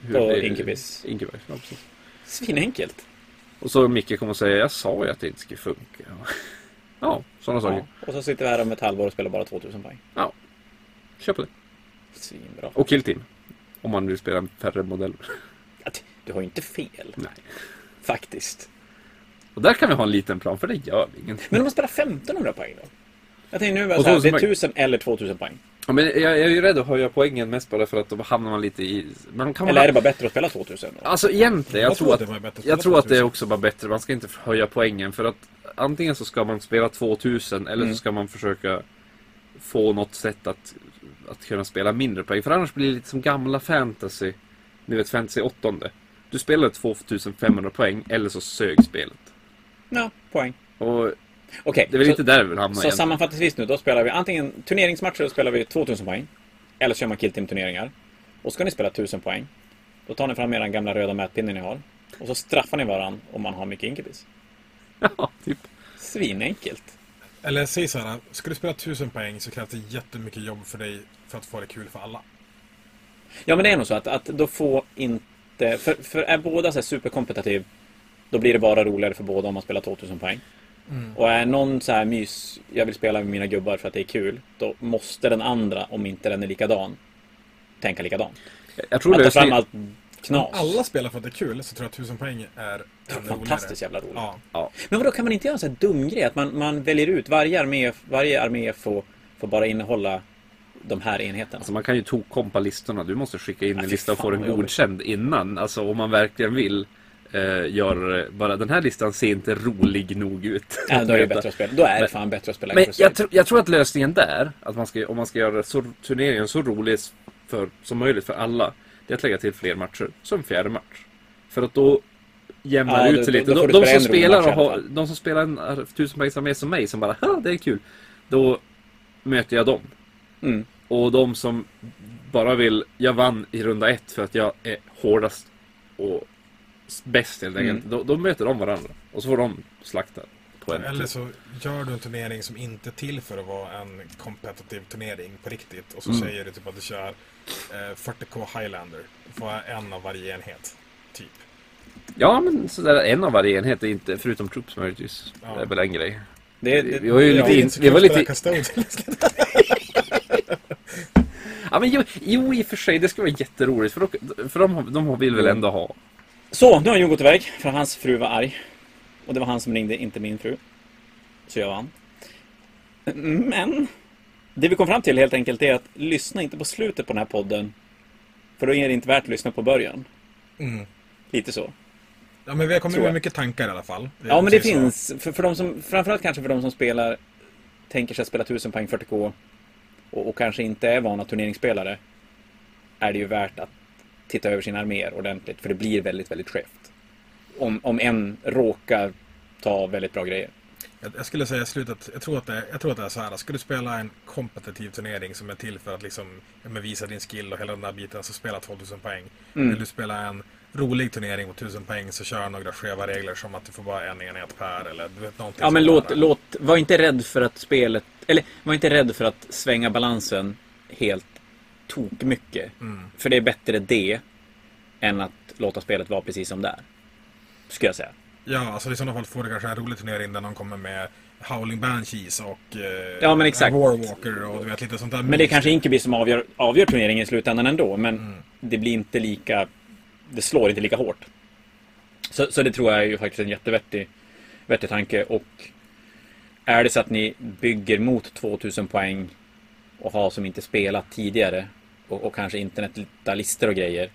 Hur På det- Incubus. Incubus, ja, precis. Svinenkelt. Och så Micke kommer och säger, jag sa ju att det inte skulle funka. Ja, sådana saker. Ja. Och så sitter vi här om ett halvår och spelar bara 2000 poäng. Kör på det. Svinbra. Och Kill Team. Om man vill spela färre modeller. Att, du har ju inte fel. Nej. Faktiskt. Och där kan vi ha en liten plan, för det gör vi ingenting. Men om man spelar 1500 poäng då? Jag tänker nu, Och så här, det 1000 är poäng. 1000 eller 2000 poäng. Ja, men jag, jag är ju rädd att höja poängen mest bara för att då hamnar man lite i... Man kan Eller är det bara bättre att spela 2000? Då? Alltså egentligen, jag, Jag tror att att, jag tror att det är 2000. också bara bättre. Man ska inte höja poängen för att antingen så ska man spela 2000 eller Mm. så ska man försöka få något sätt att, att kunna spela mindre poäng. För annars blir det lite som gamla fantasy. Ni vet fantasy 8. Du spelar 2500 poäng eller så sög spelet. Ja, poäng. Och Okej, det är väl så, inte där vi vill hamna så igen. sammanfattningsvis nu, då spelar vi antingen turneringsmatcher då spelar vi 2000 poäng. Eller så kör man killteam-turneringar. Och ska ni spela 1000 poäng, då tar ni fram er gamla röda mätpinne ni har. Och så straffar ni varann om man har mycket inkubis. <laughs> Ja, typ. Svinenkelt. Eller säg så här, ska du spela 1000 poäng så krävs det jättemycket jobb för dig för att få det kul för alla. Ja men det är nog så att, att då får inte... För, för är båda så här superkompetitiv Då blir det bara roligare för båda om man spelar 2000 poäng. Och är någon så här mys, jag vill spela med mina gubbar för att det är kul. Då måste den andra, om inte den är likadan, tänka likadant. Jag tror Man tar fram lösningen... allt Om knas. alla spelar för att det är kul så tror jag att 1000 poäng är Fantastiskt roligare. jävla roligt. Ja. Men vadå, kan man inte göra en sån här dum grej? Att man, man väljer ut varje armé, varje armé får, får bara innehålla de här enheterna. Alltså man kan ju tokkompa listorna. Du måste skicka in Ja, en lista och få den godkänd innan. Alltså om man verkligen vill eh, göra det. bara den här listan ser inte rolig nog ut. Ja, då är det <laughs> bättre att spela. Då är det Men- fan bättre att spela Men jag, tr- jag tror att lösningen där, att man ska, om man ska göra så, turneringen så rolig för, som möjligt för alla, det är att lägga till fler matcher. Som fjärde match. För att då jämnar Ja, då- ut sig då- lite. då får De, de, som spelar och har, de som spelar en tusenpoängsarmé som mig, som bara ha det är kul. Då möter jag dem. Mm. Och de som bara vill, jag vann i runda ett för att jag är hårdast och bäst helt enkelt. Mm. Då, då möter de varandra. Och så får de slakta på en. Eller så gör du en turnering som inte är till för att vara en competitive turnering på riktigt. Och så Mm. säger du typ att du kör 40k Highlander. Du får en av varje enhet. Typ. Ja, men sådär en av varje enhet är inte, förutom troops möjligtvis. Ja. Det är väl en grej. Det, det, Vi var ju ja. lite in- vi var lite-. Ja, men jo, jo, i och för sig, det skulle vara jätteroligt. För, då, för de, de vill väl ändå ha. Så, nu har Jon gått iväg för hans fru var arg. Och det var han som ringde, inte min fru. Så jag vann. Men, Det vi kom fram till helt enkelt är att lyssna inte på slutet på den här podden. För då är det inte värt att lyssna på början. Mm. Lite så. Ja, men vi har kommit med mycket tankar i alla fall. Ja, men det så. finns. För, för de som, framförallt kanske för de som spelar, tänker sig att spela 1000 poäng 40K och, och kanske inte är vana turneringsspelare. Är det ju värt att titta över sina arméer ordentligt. För det blir väldigt, väldigt skevt. Om, om en råkar ta väldigt bra grejer. Jag, skulle säga i slutet, jag tror, att det, jag tror att det är så här. Ska du spela en kompetitiv turnering som är till för att liksom, visa din skill och hela den där biten, så spela 2000 poäng. Mm. Vill du spela en rolig turnering på 1000 poäng så kör några skeva regler som att du får bara en enhet per eller du vet någonting Ja, men låt, där. låt, var inte rädd för att spelet, eller var inte rädd för att svänga balansen helt tok mycket. Mm. För det är bättre det än att låta spelet vara precis som det är. Skulle jag säga. Ja, alltså i sådana fall får du kanske en rolig turnering där någon kommer med Howling Banshees och eh, Ja, men exakt. Warwalker och du vet lite sånt där. Men det är kanske Inkeby som avgör, avgör turneringen i slutändan ändå. Men Mm. det blir inte lika... Det slår inte lika hårt. Så, så det tror jag är ju faktiskt en jättevettig vettig tanke. Och är det så att ni bygger mot 2000 poäng och har som inte spelat tidigare och, och kanske internet hittar listor och grejer.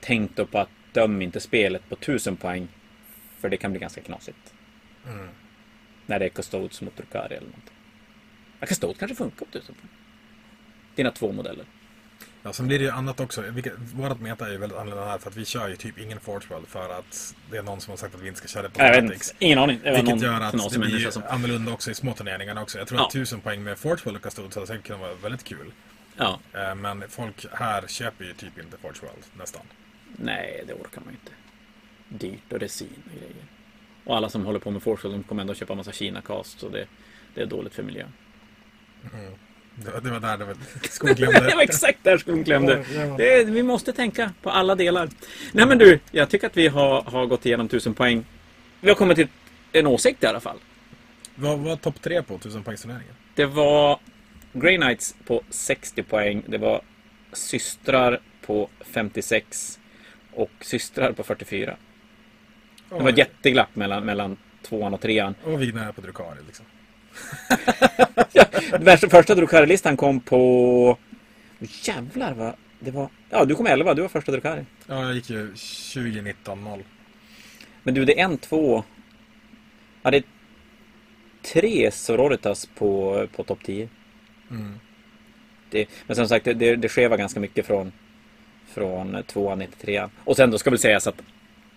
Tänk då på att döm inte spelet på 1000 poäng. För det kan bli ganska knasigt. Mm. När det är Custodes mot Drukari eller någonting. Ja, Custodes kanske funkar på 1000 poäng. Dina två modeller. Ja, sen blir det ju annat också. Vilket, vårat meta är ju väldigt annorlunda här för att vi kör ju typ ingen Forge World för att det är någon som har sagt att vi inte ska köra det på Jag vet. Ingen aning. Det Vilket någon gör att det blir ju som... annorlunda också i små turneringarna också. Jag tror Ja. att 1000 poäng med Forge World och Custodes hade säkert kunnat vara väldigt kul. Ja. Eh, Men folk här köper ju typ inte Forge World nästan. Nej, det orkar man ju inte. Dyrt och resin och grejer. Och alla som håller på med de kommer ändå köpa massa Kina-cast. Så det, det är dåligt för miljön. Det var, det var där det var <laughs> skon klämde. det var exakt där skon klämde. Det, vi måste tänka på alla delar. Nej men du, jag tycker att vi har, har gått igenom 1000 poäng. Vi har kommit till en åsikt i alla fall. Vad var topp tre på 1000 poängsturneringen? Det var Grey Knights på 60 poäng. Det var Systrar på 56. Och Systrar på 44. Det var ett jätteglapp mellan, mellan tvåan och trean. Och Vigna är på Drukari liksom. <laughs> Värsta- Första Drukari-listan kom på... Jävlar vad... Det var... Ja, du kom 11. Du var första Drukari. Ja, jag gick ju 2019-0. Men du, det är en, två... Ja, det är tre Sororitas på, på topp 10. Mm. Det, men som sagt, det, det, det skevar ganska mycket från, från tvåan ner till trean. Och sen då ska väl sägas att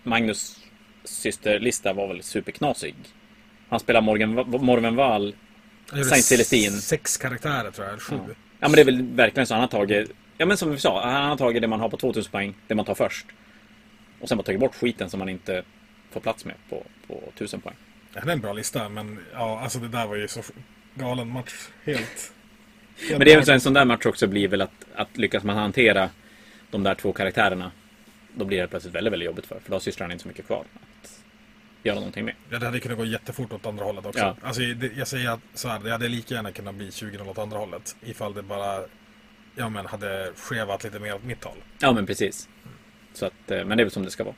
Magnus systerlista var väl superknasig. Han spelar Morgan, Morven Wall. Saint Celestine. Sex karaktärer tror jag, eller sju. Ja. ja, men det är väl verkligen så han har tagit... Ja, men som vi sa, han har tagit det man har på 2000 poäng, det man tar först. Och sen bara tagit bort skiten som man inte får plats med på, på 1000 poäng. Ja, det är en bra lista, men ja, alltså det där var ju så galen match. Helt. Men det är väl så en sån där match också blir väl att, att lyckas man hantera de där två karaktärerna. Då blir det plötsligt väldigt, väldigt jobbigt för. För då har systrarna inte så mycket kvar att göra någonting med. Ja, det hade kunnat gå jättefort åt andra hållet också. Ja. Alltså, det, jag säger att så här, det hade lika gärna kunnat bli 20 åt andra hållet. Ifall det bara ja, men hade skevat lite mer åt mitt håll. Ja, men precis. Så att, eh, men det är väl som det ska vara.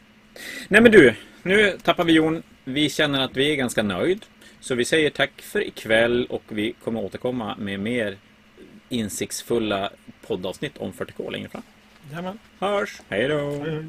Nej men du, nu tappar vi Jon. Vi känner att vi är ganska nöjd. Så vi säger tack för ikväll och vi kommer återkomma med mer insiktsfulla poddavsnitt om 40K längre fram. Jajamän. Hörs! Hej då! Hej, hej.